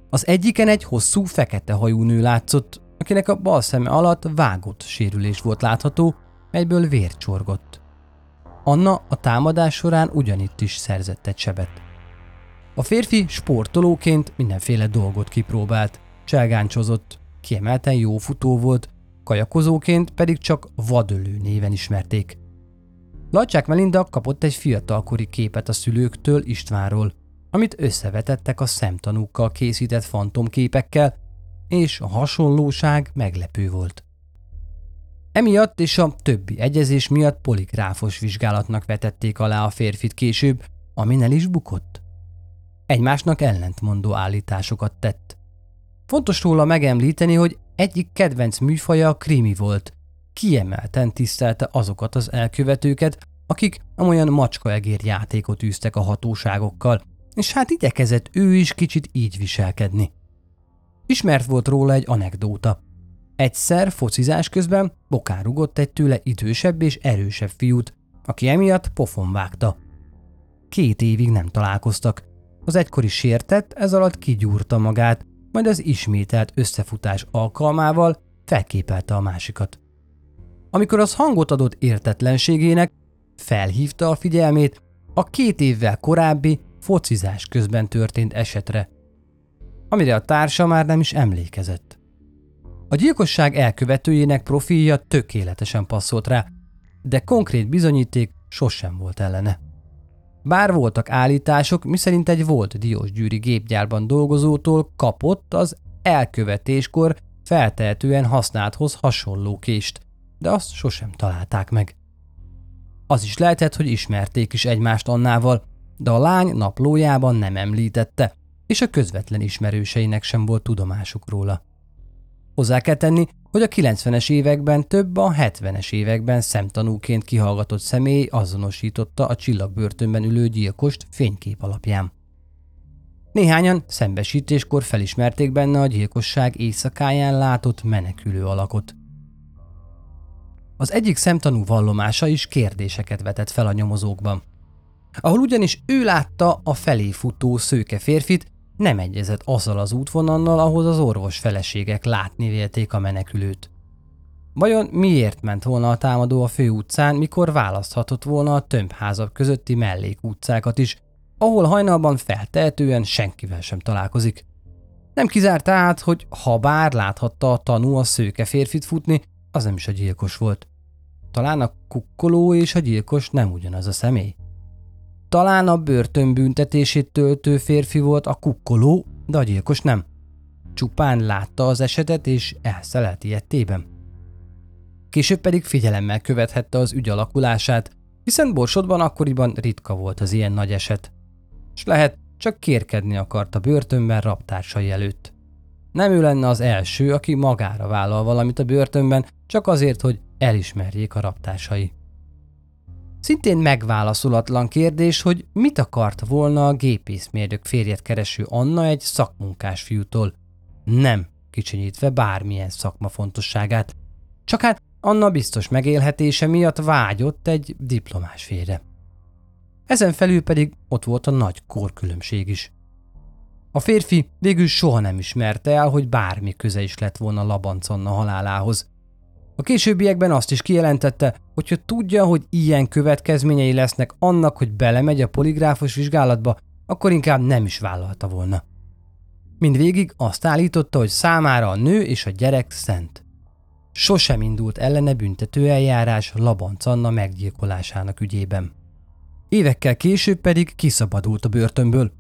Az egyiken egy hosszú, fekete hajú nő látszott, akinek a bal szeme alatt vágott sérülés volt látható, melyből vér csorgott. Anna a támadás során ugyanitt is szerzett egy sebet. A férfi sportolóként mindenféle dolgot kipróbált, cselgáncsozott, kiemelten jó futó volt, kajakozóként pedig csak vadölő néven ismerték. Lacsák Melinda kapott egy fiatalkori képet a szülőktől Istvánról, amit összevetettek a szemtanúkkal készített fantomképekkel, és a hasonlóság meglepő volt. Emiatt és a többi egyezés miatt poligráfos vizsgálatnak vetették alá a férfit később, amin el is bukott. Egymásnak ellentmondó állításokat tett. Fontos róla megemlíteni, hogy egyik kedvenc műfaja a krimi volt. Kiemelten tisztelte azokat az elkövetőket, akik amolyan macskaegér játékot űztek a hatóságokkal, és hát igyekezett ő is kicsit így viselkedni. Ismert volt róla egy anekdóta. Egyszer focizás közben bokán egy tőle idősebb és erősebb fiút, aki emiatt pofon vágta. Két évig nem találkoztak. Az egykori sértett ez alatt kigyúrta magát, majd az ismételt összefutás alkalmával felképelte a másikat. Amikor az hangot adott értetlenségének, felhívta a figyelmét a két évvel korábbi focizás közben történt esetre, amire a társa már nem is emlékezett. A gyilkosság elkövetőjének profilja tökéletesen passzolt rá, de konkrét bizonyíték sosem volt ellene. Bár voltak állítások, miszerint egy volt Diósgyűri gépgyárban dolgozótól kapott az elkövetéskor feltehetően használthoz hasonló kést, de azt sosem találták meg. Az is lehetett, hogy ismerték is egymást Annával, de a lány naplójában nem említette, és a közvetlen ismerőseinek sem volt tudomásuk róla. Hozzá kell tenni, hogy a 90-es években több a 70-es években szemtanúként kihallgatott személy azonosította a csillagbörtönben ülő gyilkost fénykép alapján. Néhányan szembesítéskor felismerték benne a gyilkosság éjszakáján látott menekülő alakot. Az egyik szemtanú vallomása is kérdéseket vetett fel a nyomozókban. Ahol ugyanis ő látta a felé futó szőke férfit, nem egyezett azzal az útvonallal, ahhoz az orvos feleségek látni vélték a menekülőt. Vajon miért ment volna a támadó a főutcán, mikor választhatott volna a tömbházak közötti mellékutcákat is, ahol hajnalban feltehetően senkivel sem találkozik? Nem kizárt tehát, hogy ha bár láthatta a tanú a szőke férfit futni, az nem is a gyilkos volt. Talán a kukkoló és a gyilkos nem ugyanaz a személy. Talán a börtönbüntetését töltő férfi volt a kukkoló, de a gyilkos nem. Csupán látta az esetet és elszelelt ilyettében. Később pedig figyelemmel követhette az ügy alakulását, hiszen Borsodban akkoriban ritka volt az ilyen nagy eset. S lehet, csak kérkedni akart a börtönben raptársai előtt. Nem ő lenne az első, aki magára vállal valamit a börtönben, csak azért, hogy elismerjék a raptársai. Szintén megválaszolatlan kérdés, hogy mit akart volna a gépészmérnök férjet kereső Anna egy szakmunkás fiútól. Nem kicsinyítve bármilyen szakma fontosságát. Csak hát Anna biztos megélhetése miatt vágyott egy diplomás férje. Ezen felül pedig ott volt a nagy korkülönbség is. A férfi végül soha nem ismerte el, hogy bármi köze is lett volna Labanc Anna halálához. A későbbiekben azt is kijelentette, hogyha tudja, hogy ilyen következményei lesznek annak, hogy belemegy a poligráfos vizsgálatba, akkor inkább nem is vállalta volna. Mindvégig azt állította, hogy számára a nő és a gyerek szent. Sosem indult ellene büntető eljárás Labanc Anna meggyilkolásának ügyében. Évekkel később pedig kiszabadult a börtönből.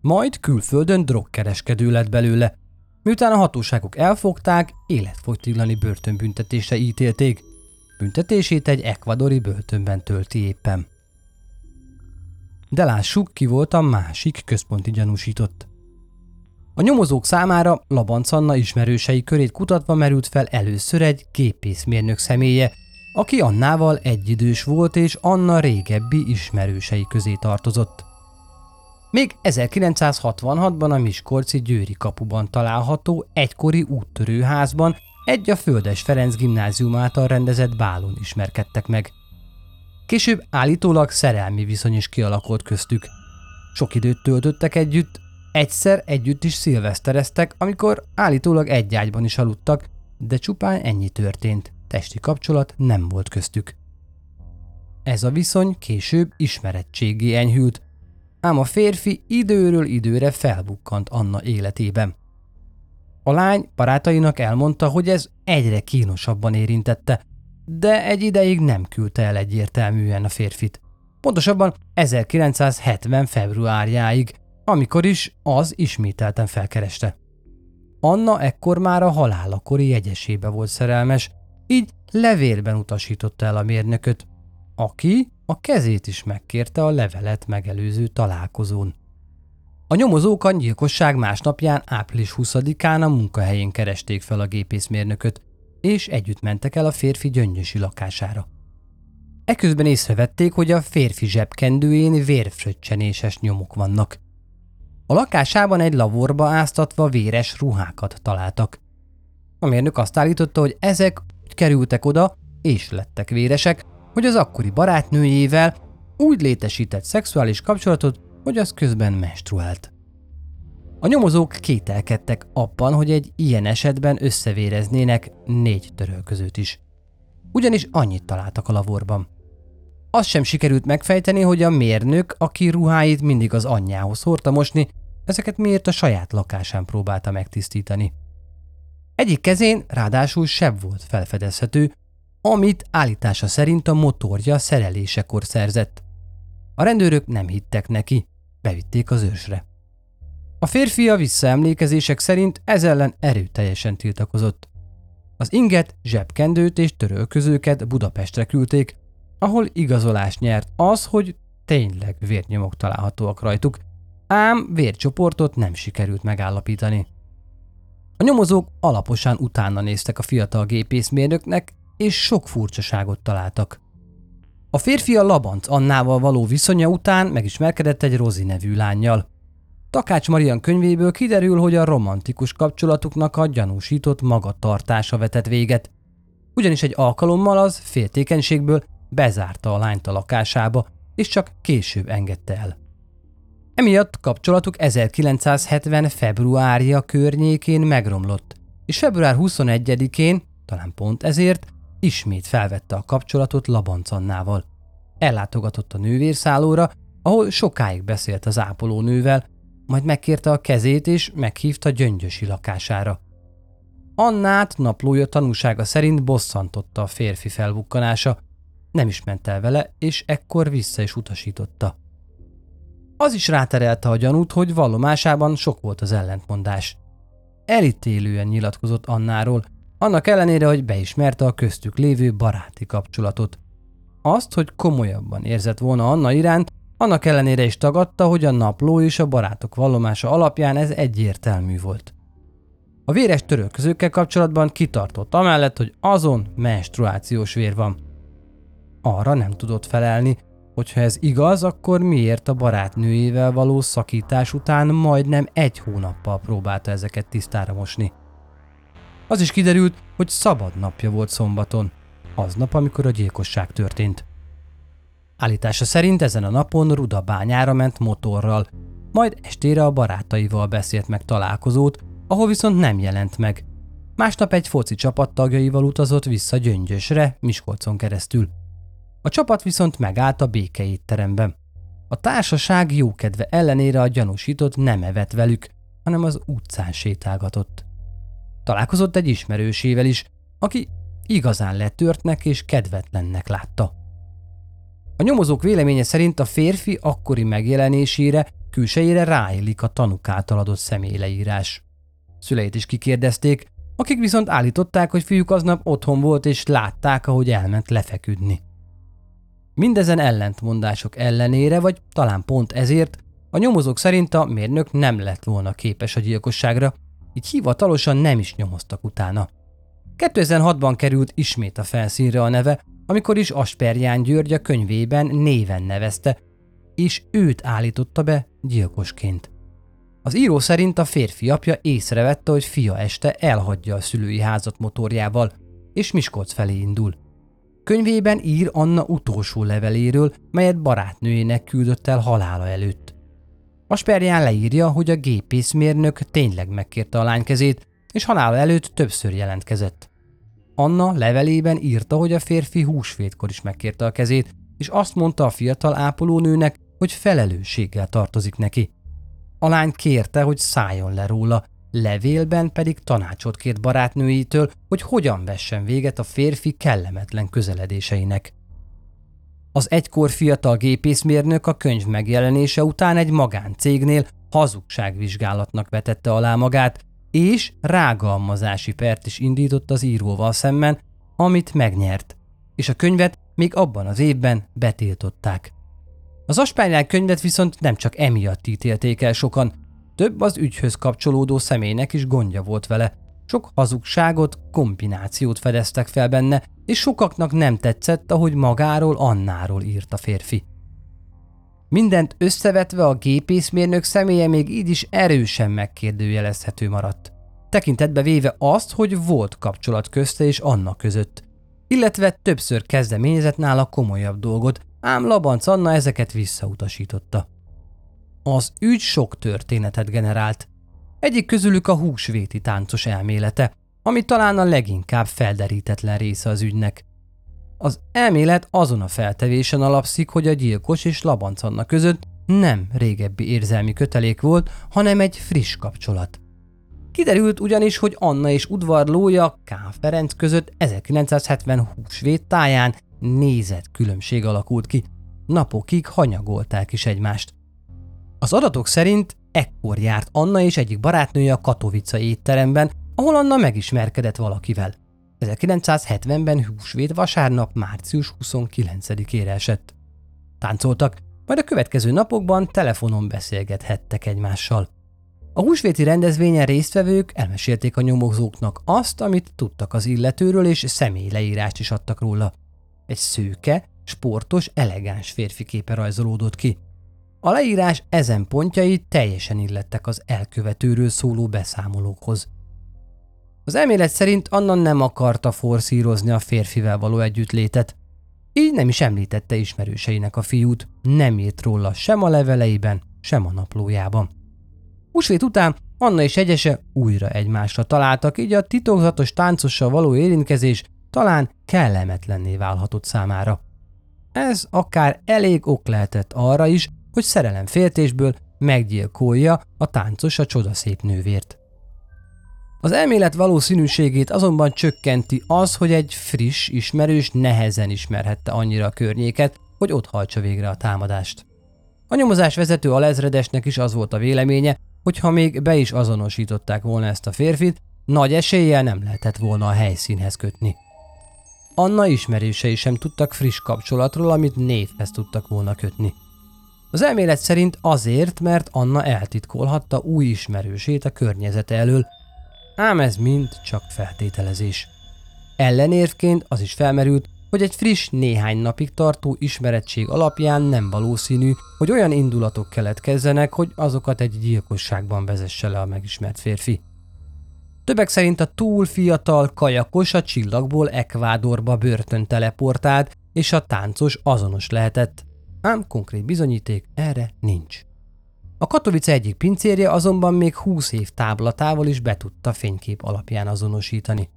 Majd külföldön drogkereskedő lett belőle, Miután a hatóságok elfogták, életfogytiglani börtönbüntetésre ítélték. Büntetését egy ekvadori börtönben tölti éppen. De lássuk, ki volt a másik központi gyanúsított. A nyomozók számára Labanc Anna ismerősei körét kutatva merült fel először egy gépészmérnök személye, aki Annával egyidős volt és Anna régebbi ismerősei közé tartozott. Még 1966-ban a Miskolci Győri kapuban található egykori úttörőházban egy a Földes Ferenc gimnázium által rendezett bálon ismerkedtek meg. Később állítólag szerelmi viszony is kialakult köztük. Sok időt töltöttek együtt, egyszer együtt is szilvesztereztek, amikor állítólag egy ágyban is aludtak, de csupán ennyi történt, testi kapcsolat nem volt köztük. Ez a viszony később ismerettségé enyhült, ám a férfi időről időre felbukkant Anna életében. A lány barátainak elmondta, hogy ez egyre kínosabban érintette, de egy ideig nem küldte el egyértelműen a férfit. Pontosabban 1970. februárjáig, amikor is az ismételten felkereste. Anna ekkor már a halálakori jegyesébe volt szerelmes, így levélben utasította el a mérnököt, aki a kezét is megkérte a levelet megelőző találkozón. A nyomozók a gyilkosság másnapján április 20-án a munkahelyén keresték fel a gépészmérnököt, és együtt mentek el a férfi gyöngyösi lakására. Eközben észrevették, hogy a férfi zsebkendőjén vérfröccsenéses nyomok vannak. A lakásában egy lavorba áztatva véres ruhákat találtak. A mérnök azt állította, hogy ezek kerültek oda, és lettek véresek, hogy az akkori barátnőjével úgy létesített szexuális kapcsolatot, hogy az közben menstruált. A nyomozók kételkedtek abban, hogy egy ilyen esetben összevéreznének négy törölközőt is. Ugyanis annyit találtak a lavorban. Azt sem sikerült megfejteni, hogy a mérnök, aki ruháit mindig az anyjához hordta mosni, ezeket miért a saját lakásán próbálta megtisztítani. Egyik kezén ráadásul seb volt felfedezhető, amit állítása szerint a motorja szerelésekor szerzett. A rendőrök nem hittek neki, bevitték az ősre. A férfi a visszaemlékezések szerint ez ellen erőteljesen tiltakozott. Az inget, zsebkendőt és törölközőket Budapestre küldték, ahol igazolást nyert az, hogy tényleg vérnyomok találhatóak rajtuk, ám vércsoportot nem sikerült megállapítani. A nyomozók alaposan utána néztek a fiatal gépészmérnöknek, és sok furcsaságot találtak. A férfi a Labanc Annával való viszonya után megismerkedett egy Rozi nevű lányjal. Takács Marian könyvéből kiderül, hogy a romantikus kapcsolatuknak a gyanúsított magatartása vetett véget. Ugyanis egy alkalommal az féltékenységből bezárta a lányt a lakásába, és csak később engedte el. Emiatt kapcsolatuk 1970. februárja környékén megromlott, és február 21-én, talán pont ezért, ismét felvette a kapcsolatot Labancannával. Ellátogatott a nővérszállóra, ahol sokáig beszélt az ápolónővel, majd megkérte a kezét és meghívta gyöngyösi lakására. Annát naplója tanúsága szerint bosszantotta a férfi felbukkanása, nem is ment el vele, és ekkor vissza is utasította. Az is ráterelte a gyanút, hogy vallomásában sok volt az ellentmondás. Elítélően nyilatkozott Annáról, annak ellenére, hogy beismerte a köztük lévő baráti kapcsolatot. Azt, hogy komolyabban érzett volna Anna iránt, annak ellenére is tagadta, hogy a napló és a barátok vallomása alapján ez egyértelmű volt. A véres törölközőkkel kapcsolatban kitartott amellett, hogy azon menstruációs vér van. Arra nem tudott felelni, hogyha ez igaz, akkor miért a barátnőjével való szakítás után majdnem egy hónappal próbálta ezeket tisztára mosni. Az is kiderült, hogy szabad napja volt szombaton, aznap, amikor a gyilkosság történt. Állítása szerint ezen a napon Ruda bányára ment motorral, majd estére a barátaival beszélt meg találkozót, ahol viszont nem jelent meg. Másnap egy foci csapat tagjaival utazott vissza Gyöngyösre, Miskolcon keresztül. A csapat viszont megállt a békeétteremben. A társaság jókedve ellenére a gyanúsított nem evett velük, hanem az utcán sétálgatott. Találkozott egy ismerősével is, aki igazán letörtnek és kedvetlennek látta. A nyomozók véleménye szerint a férfi akkori megjelenésére, külsejére ráillik a tanuk által adott személyleírás. Szüleit is kikérdezték, akik viszont állították, hogy fiúk aznap otthon volt és látták, ahogy elment lefeküdni. Mindezen ellentmondások ellenére, vagy talán pont ezért, a nyomozók szerint a mérnök nem lett volna képes a gyilkosságra, így hivatalosan nem is nyomoztak utána. 2006-ban került ismét a felszínre a neve, amikor is Asperján György a könyvében néven nevezte, és őt állította be gyilkosként. Az író szerint a férfi apja észrevette, hogy fia este elhagyja a szülői házat motorjával, és Miskolc felé indul. Könyvében ír Anna utolsó leveléről, melyet barátnőjének küldött el halála előtt. Asperján leírja, hogy a gépészmérnök tényleg megkérte a lány kezét, és halála előtt többször jelentkezett. Anna levelében írta, hogy a férfi húsvétkor is megkérte a kezét, és azt mondta a fiatal ápolónőnek, hogy felelősséggel tartozik neki. A lány kérte, hogy szálljon le róla, levélben pedig tanácsot kért barátnőitől, hogy hogyan vessen véget a férfi kellemetlen közeledéseinek. Az egykor fiatal gépészmérnök a könyv megjelenése után egy magáncégnél hazugságvizsgálatnak vetette alá magát, és rágalmazási pert is indított az íróval szemben, amit megnyert, és a könyvet még abban az évben betiltották. Az aspányák könyvet viszont nem csak emiatt ítélték el sokan, több az ügyhöz kapcsolódó személynek is gondja volt vele. Sok hazugságot, kombinációt fedeztek fel benne, és sokaknak nem tetszett, ahogy magáról Annáról írt a férfi. Mindent összevetve a gépészmérnök személye még így is erősen megkérdőjelezhető maradt. Tekintetbe véve azt, hogy volt kapcsolat közte és Anna között, illetve többször kezdeményezett nála komolyabb dolgot, ám Labanc Anna ezeket visszautasította. Az ügy sok történetet generált. Egyik közülük a húsvéti táncos elmélete, ami talán a leginkább felderítetlen része az ügynek. Az elmélet azon a feltevésen alapszik, hogy a gyilkos és Labanc Anna között nem régebbi érzelmi kötelék volt, hanem egy friss kapcsolat. Kiderült ugyanis, hogy Anna és udvarlója K. Ferenc között 1970 húsvét táján nézett különbség alakult ki. Napokig hanyagolták is egymást. Az adatok szerint ekkor járt Anna és egyik barátnője a Katowice étteremben, ahol Anna megismerkedett valakivel. 1970-ben húsvét vasárnap március 29-ére esett. Táncoltak, majd a következő napokban telefonon beszélgethettek egymással. A húsvéti rendezvényen résztvevők elmesélték a nyomozóknak azt, amit tudtak az illetőről, és személyleírást is adtak róla. Egy szőke, sportos, elegáns férfi képe rajzolódott ki. A leírás ezen pontjai teljesen illettek az elkövetőről szóló beszámolókhoz. Az elmélet szerint Anna nem akarta forszírozni a férfivel való együttlétet. Így nem is említette ismerőseinek a fiút, nem írt róla sem a leveleiben, sem a naplójában. Húsvét után Anna és egyese újra egymásra találtak, így a titokzatos táncossal való érintkezés talán kellemetlenné válhatott számára. Ez akár elég ok lehetett arra is, hogy szerelemféltésből meggyilkolja a táncos a csodaszép nővért. Az elmélet valószínűségét azonban csökkenti az, hogy egy friss ismerős nehezen ismerhette annyira a környéket, hogy ott hajtsa végre a támadást. A nyomozás vezető alezredesnek is az volt a véleménye, hogy ha még be is azonosították volna ezt a férfit, nagy eséllyel nem lehetett volna a helyszínhez kötni. Anna ismerősei sem tudtak friss kapcsolatról, amit névhez tudtak volna kötni. Az elmélet szerint azért, mert Anna eltitkolhatta új ismerősét a környezete elől, ám ez mind csak feltételezés. Ellenérvként az is felmerült, hogy egy friss, néhány napig tartó ismerettség alapján nem valószínű, hogy olyan indulatok keletkezzenek, hogy azokat egy gyilkosságban vezesse le a megismert férfi. Többek szerint a túl fiatal kajakos a csillagból Ekvádorba börtön teleportált, és a táncos azonos lehetett, ám konkrét bizonyíték erre nincs. A Katowice egyik pincérje azonban még 20 év táblatával is be tudta fénykép alapján azonosítani.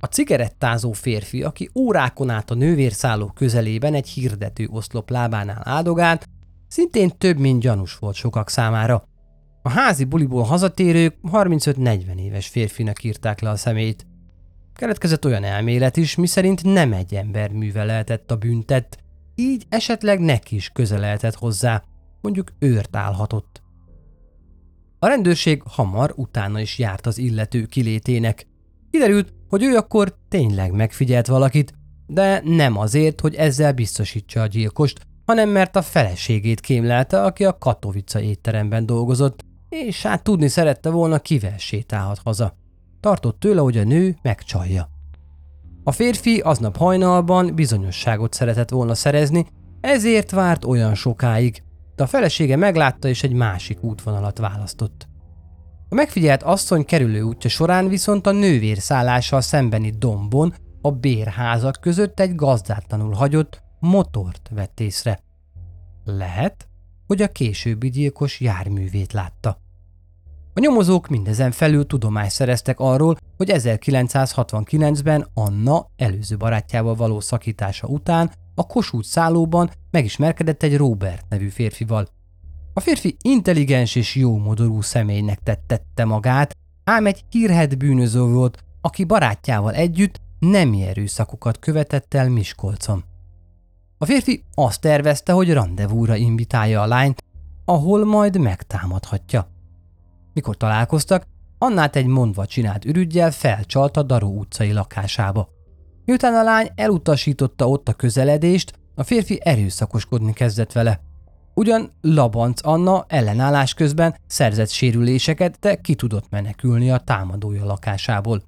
A cigarettázó férfi, aki órákon át a nővérszálló közelében egy hirdető oszlop lábánál áldogált, szintén több mint gyanús volt sokak számára. A házi buliból hazatérők 35-40 éves férfinak írták le a szemét. Keletkezett olyan elmélet is, miszerint nem egy ember műveleltett a büntet, így esetleg neki is közeleltett hozzá, mondjuk őrt állhatott. A rendőrség hamar utána is járt az illető kilétének. Kiderült, hogy ő akkor tényleg megfigyelt valakit, de nem azért, hogy ezzel biztosítsa a gyilkost, hanem mert a feleségét kémlelte, aki a Katowice étteremben dolgozott, és hát tudni szerette volna, kivel sétálhat haza. Tartott tőle, hogy a nő megcsalja. A férfi aznap hajnalban bizonyosságot szeretett volna szerezni, ezért várt olyan sokáig, de a felesége meglátta és egy másik útvonalat választott. A megfigyelt asszony kerülő útja során viszont a nővér szállással szembeni dombon a bérházak között egy gazdátlanul hagyott motort vett észre. Lehet, hogy a későbbi gyilkos járművét látta. A nyomozók mindezen felül tudomást szereztek arról, hogy 1969-ben Anna előző barátjával való szakítása után a Kossuth szállóban megismerkedett egy Robert nevű férfival. A férfi intelligens és jómodorú személynek tettette magát, ám egy hírhet bűnöző volt, aki barátjával együtt nemi erőszakokat követett el Miskolcon. A férfi azt tervezte, hogy rendezvúra invitálja a lányt, ahol majd megtámadhatja. Mikor találkoztak, Annát egy mondva csinált ürügyjel felcsalt a Daró utcai lakásába. Miután a lány elutasította ott a közeledést, a férfi erőszakoskodni kezdett vele. Ugyan Labanc Anna ellenállás közben szerzett sérüléseket, de ki tudott menekülni a támadója lakásából.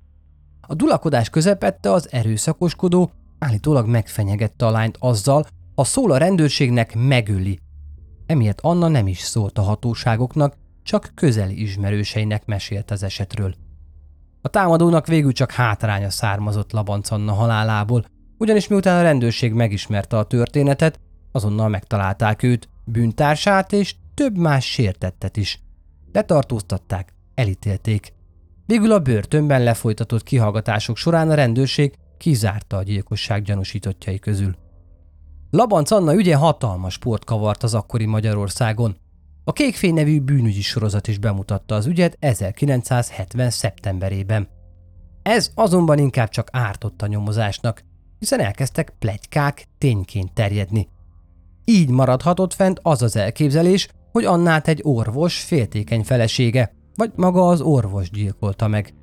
A dulakodás közepette az erőszakoskodó állítólag megfenyegette a lányt azzal, ha szól a rendőrségnek megöli. Emiatt Anna nem is szólt a hatóságoknak, csak közeli ismerőseinek mesélt az esetről. A támadónak végül csak hátránya származott Labanc Anna halálából, ugyanis miután a rendőrség megismerte a történetet, azonnal megtalálták őt, bűntársát és több más sértettet is. Letartóztatták, elítélték. Végül a börtönben lefolytatott kihallgatások során a rendőrség kizárta a gyilkosság gyanúsítottjai közül. Labanc Anna ügye hatalmas sport kavart az akkori Magyarországon. A Kékfény nevű bűnügyi sorozat is bemutatta az ügyet 1970. szeptemberében. Ez azonban inkább csak ártott a nyomozásnak, hiszen elkezdtek plegykák tényként terjedni. Így maradhatott fent az az elképzelés, hogy Annát egy orvos féltékeny felesége, vagy maga az orvos gyilkolta meg,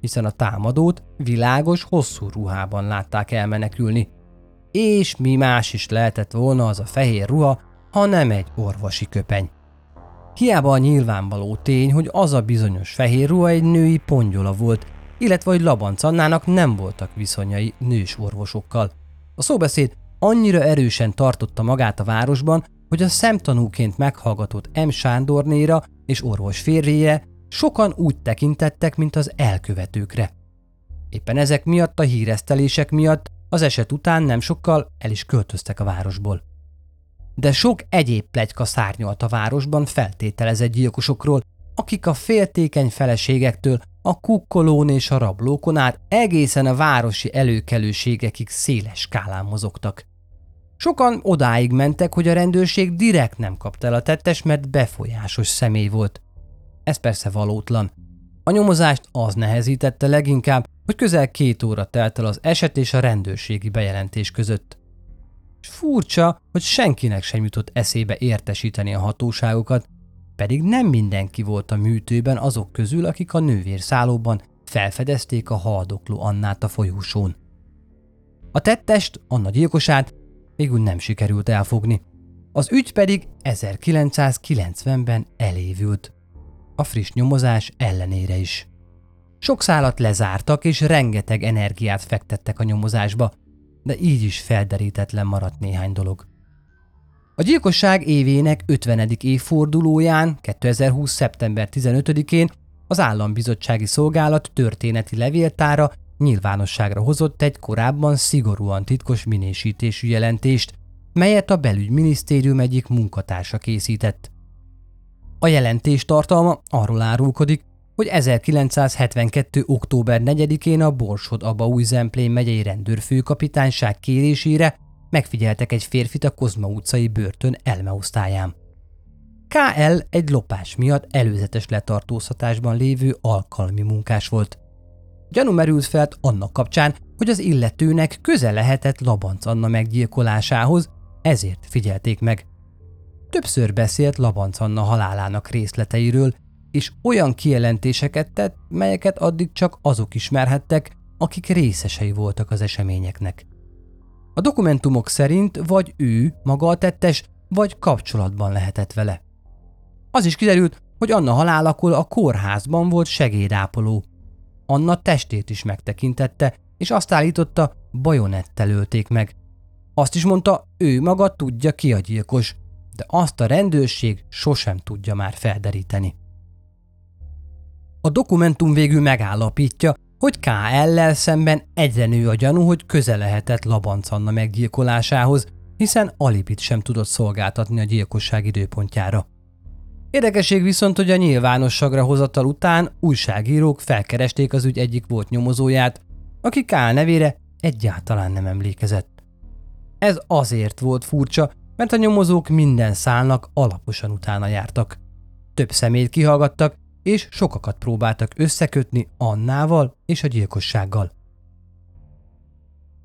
hiszen a támadót világos, hosszú ruhában látták elmenekülni. És mi más is lehetett volna az a fehér ruha, ha nem egy orvosi köpeny. Hiába a nyilvánvaló tény, hogy az a bizonyos fehér ruha egy női pongyola volt, illetve hogy Labanc Annának nem voltak viszonyai nős orvosokkal. A szóbeszéd annyira erősen tartotta magát a városban, hogy a szemtanúként meghallgatott M. Sándornéra és orvos férjére sokan úgy tekintettek, mint az elkövetőkre. Éppen ezek miatt a híresztelések miatt az eset után nem sokkal el is költöztek a városból de sok egyéb plegyka szárnyalt a városban feltételezett gyilkosokról, akik a féltékeny feleségektől a kukkolón és a rablókon át egészen a városi előkelőségekig széles skálán mozogtak. Sokan odáig mentek, hogy a rendőrség direkt nem kapta el a tettes, mert befolyásos személy volt. Ez persze valótlan. A nyomozást az nehezítette leginkább, hogy közel két óra telt el az eset és a rendőrségi bejelentés között és furcsa, hogy senkinek sem jutott eszébe értesíteni a hatóságokat, pedig nem mindenki volt a műtőben azok közül, akik a nővér szállóban felfedezték a haldokló Annát a folyósón. A tettest, Anna gyilkosát végül nem sikerült elfogni. Az ügy pedig 1990-ben elévült. A friss nyomozás ellenére is. Sok szálat lezártak, és rengeteg energiát fektettek a nyomozásba, de így is felderítetlen maradt néhány dolog. A gyilkosság évének 50. évfordulóján, 2020. szeptember 15-én az Állambizottsági Szolgálat történeti levéltára nyilvánosságra hozott egy korábban szigorúan titkos minősítésű jelentést, melyet a belügyminisztérium egyik munkatársa készített. A jelentés tartalma arról árulkodik, hogy 1972. október 4-én a Borsod Aba új Zemplén megyei rendőrfőkapitányság kérésére megfigyeltek egy férfit a Kozma utcai börtön elmeosztályán. KL egy lopás miatt előzetes letartóztatásban lévő alkalmi munkás volt. Gyanú merült fel annak kapcsán, hogy az illetőnek köze lehetett Labanc Anna meggyilkolásához, ezért figyelték meg. Többször beszélt Labanc Anna halálának részleteiről, és olyan kijelentéseket tett, melyeket addig csak azok ismerhettek, akik részesei voltak az eseményeknek. A dokumentumok szerint vagy ő, maga a tettes, vagy kapcsolatban lehetett vele. Az is kiderült, hogy Anna halálakor a kórházban volt segédápoló. Anna testét is megtekintette, és azt állította, bajonettel ölték meg. Azt is mondta, ő maga tudja ki a gyilkos, de azt a rendőrség sosem tudja már felderíteni. A dokumentum végül megállapítja, hogy KL-lel szemben egyre nő a gyanú, hogy köze lehetett Labanc Anna meggyilkolásához, hiszen alipit sem tudott szolgáltatni a gyilkosság időpontjára. Érdekesség viszont, hogy a nyilvánosságra hozatal után újságírók felkeresték az ügy egyik volt nyomozóját, aki K nevére egyáltalán nem emlékezett. Ez azért volt furcsa, mert a nyomozók minden szálnak alaposan utána jártak. Több szemét kihallgattak, és sokakat próbáltak összekötni Annával és a gyilkossággal.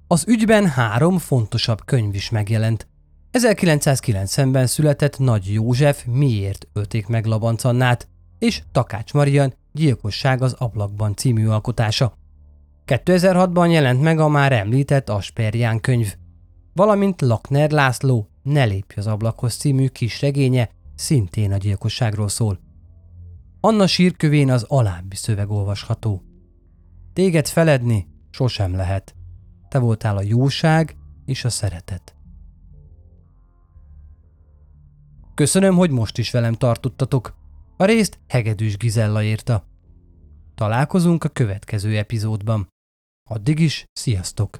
Az ügyben három fontosabb könyv is megjelent. 1990-ben született Nagy József Miért ölték meg Labancannát, és Takács Marian Gyilkosság az ablakban című alkotása. 2006-ban jelent meg a már említett Asperján könyv, valamint Lakner László Ne lépj az ablakhoz című kis regénye szintén a gyilkosságról szól. Anna sírkövén az alábbi szöveg olvasható. Téged feledni sosem lehet. Te voltál a jóság és a szeretet. Köszönöm, hogy most is velem tartottatok. A részt Hegedűs Gizella írta. Találkozunk a következő epizódban. Addig is, sziasztok!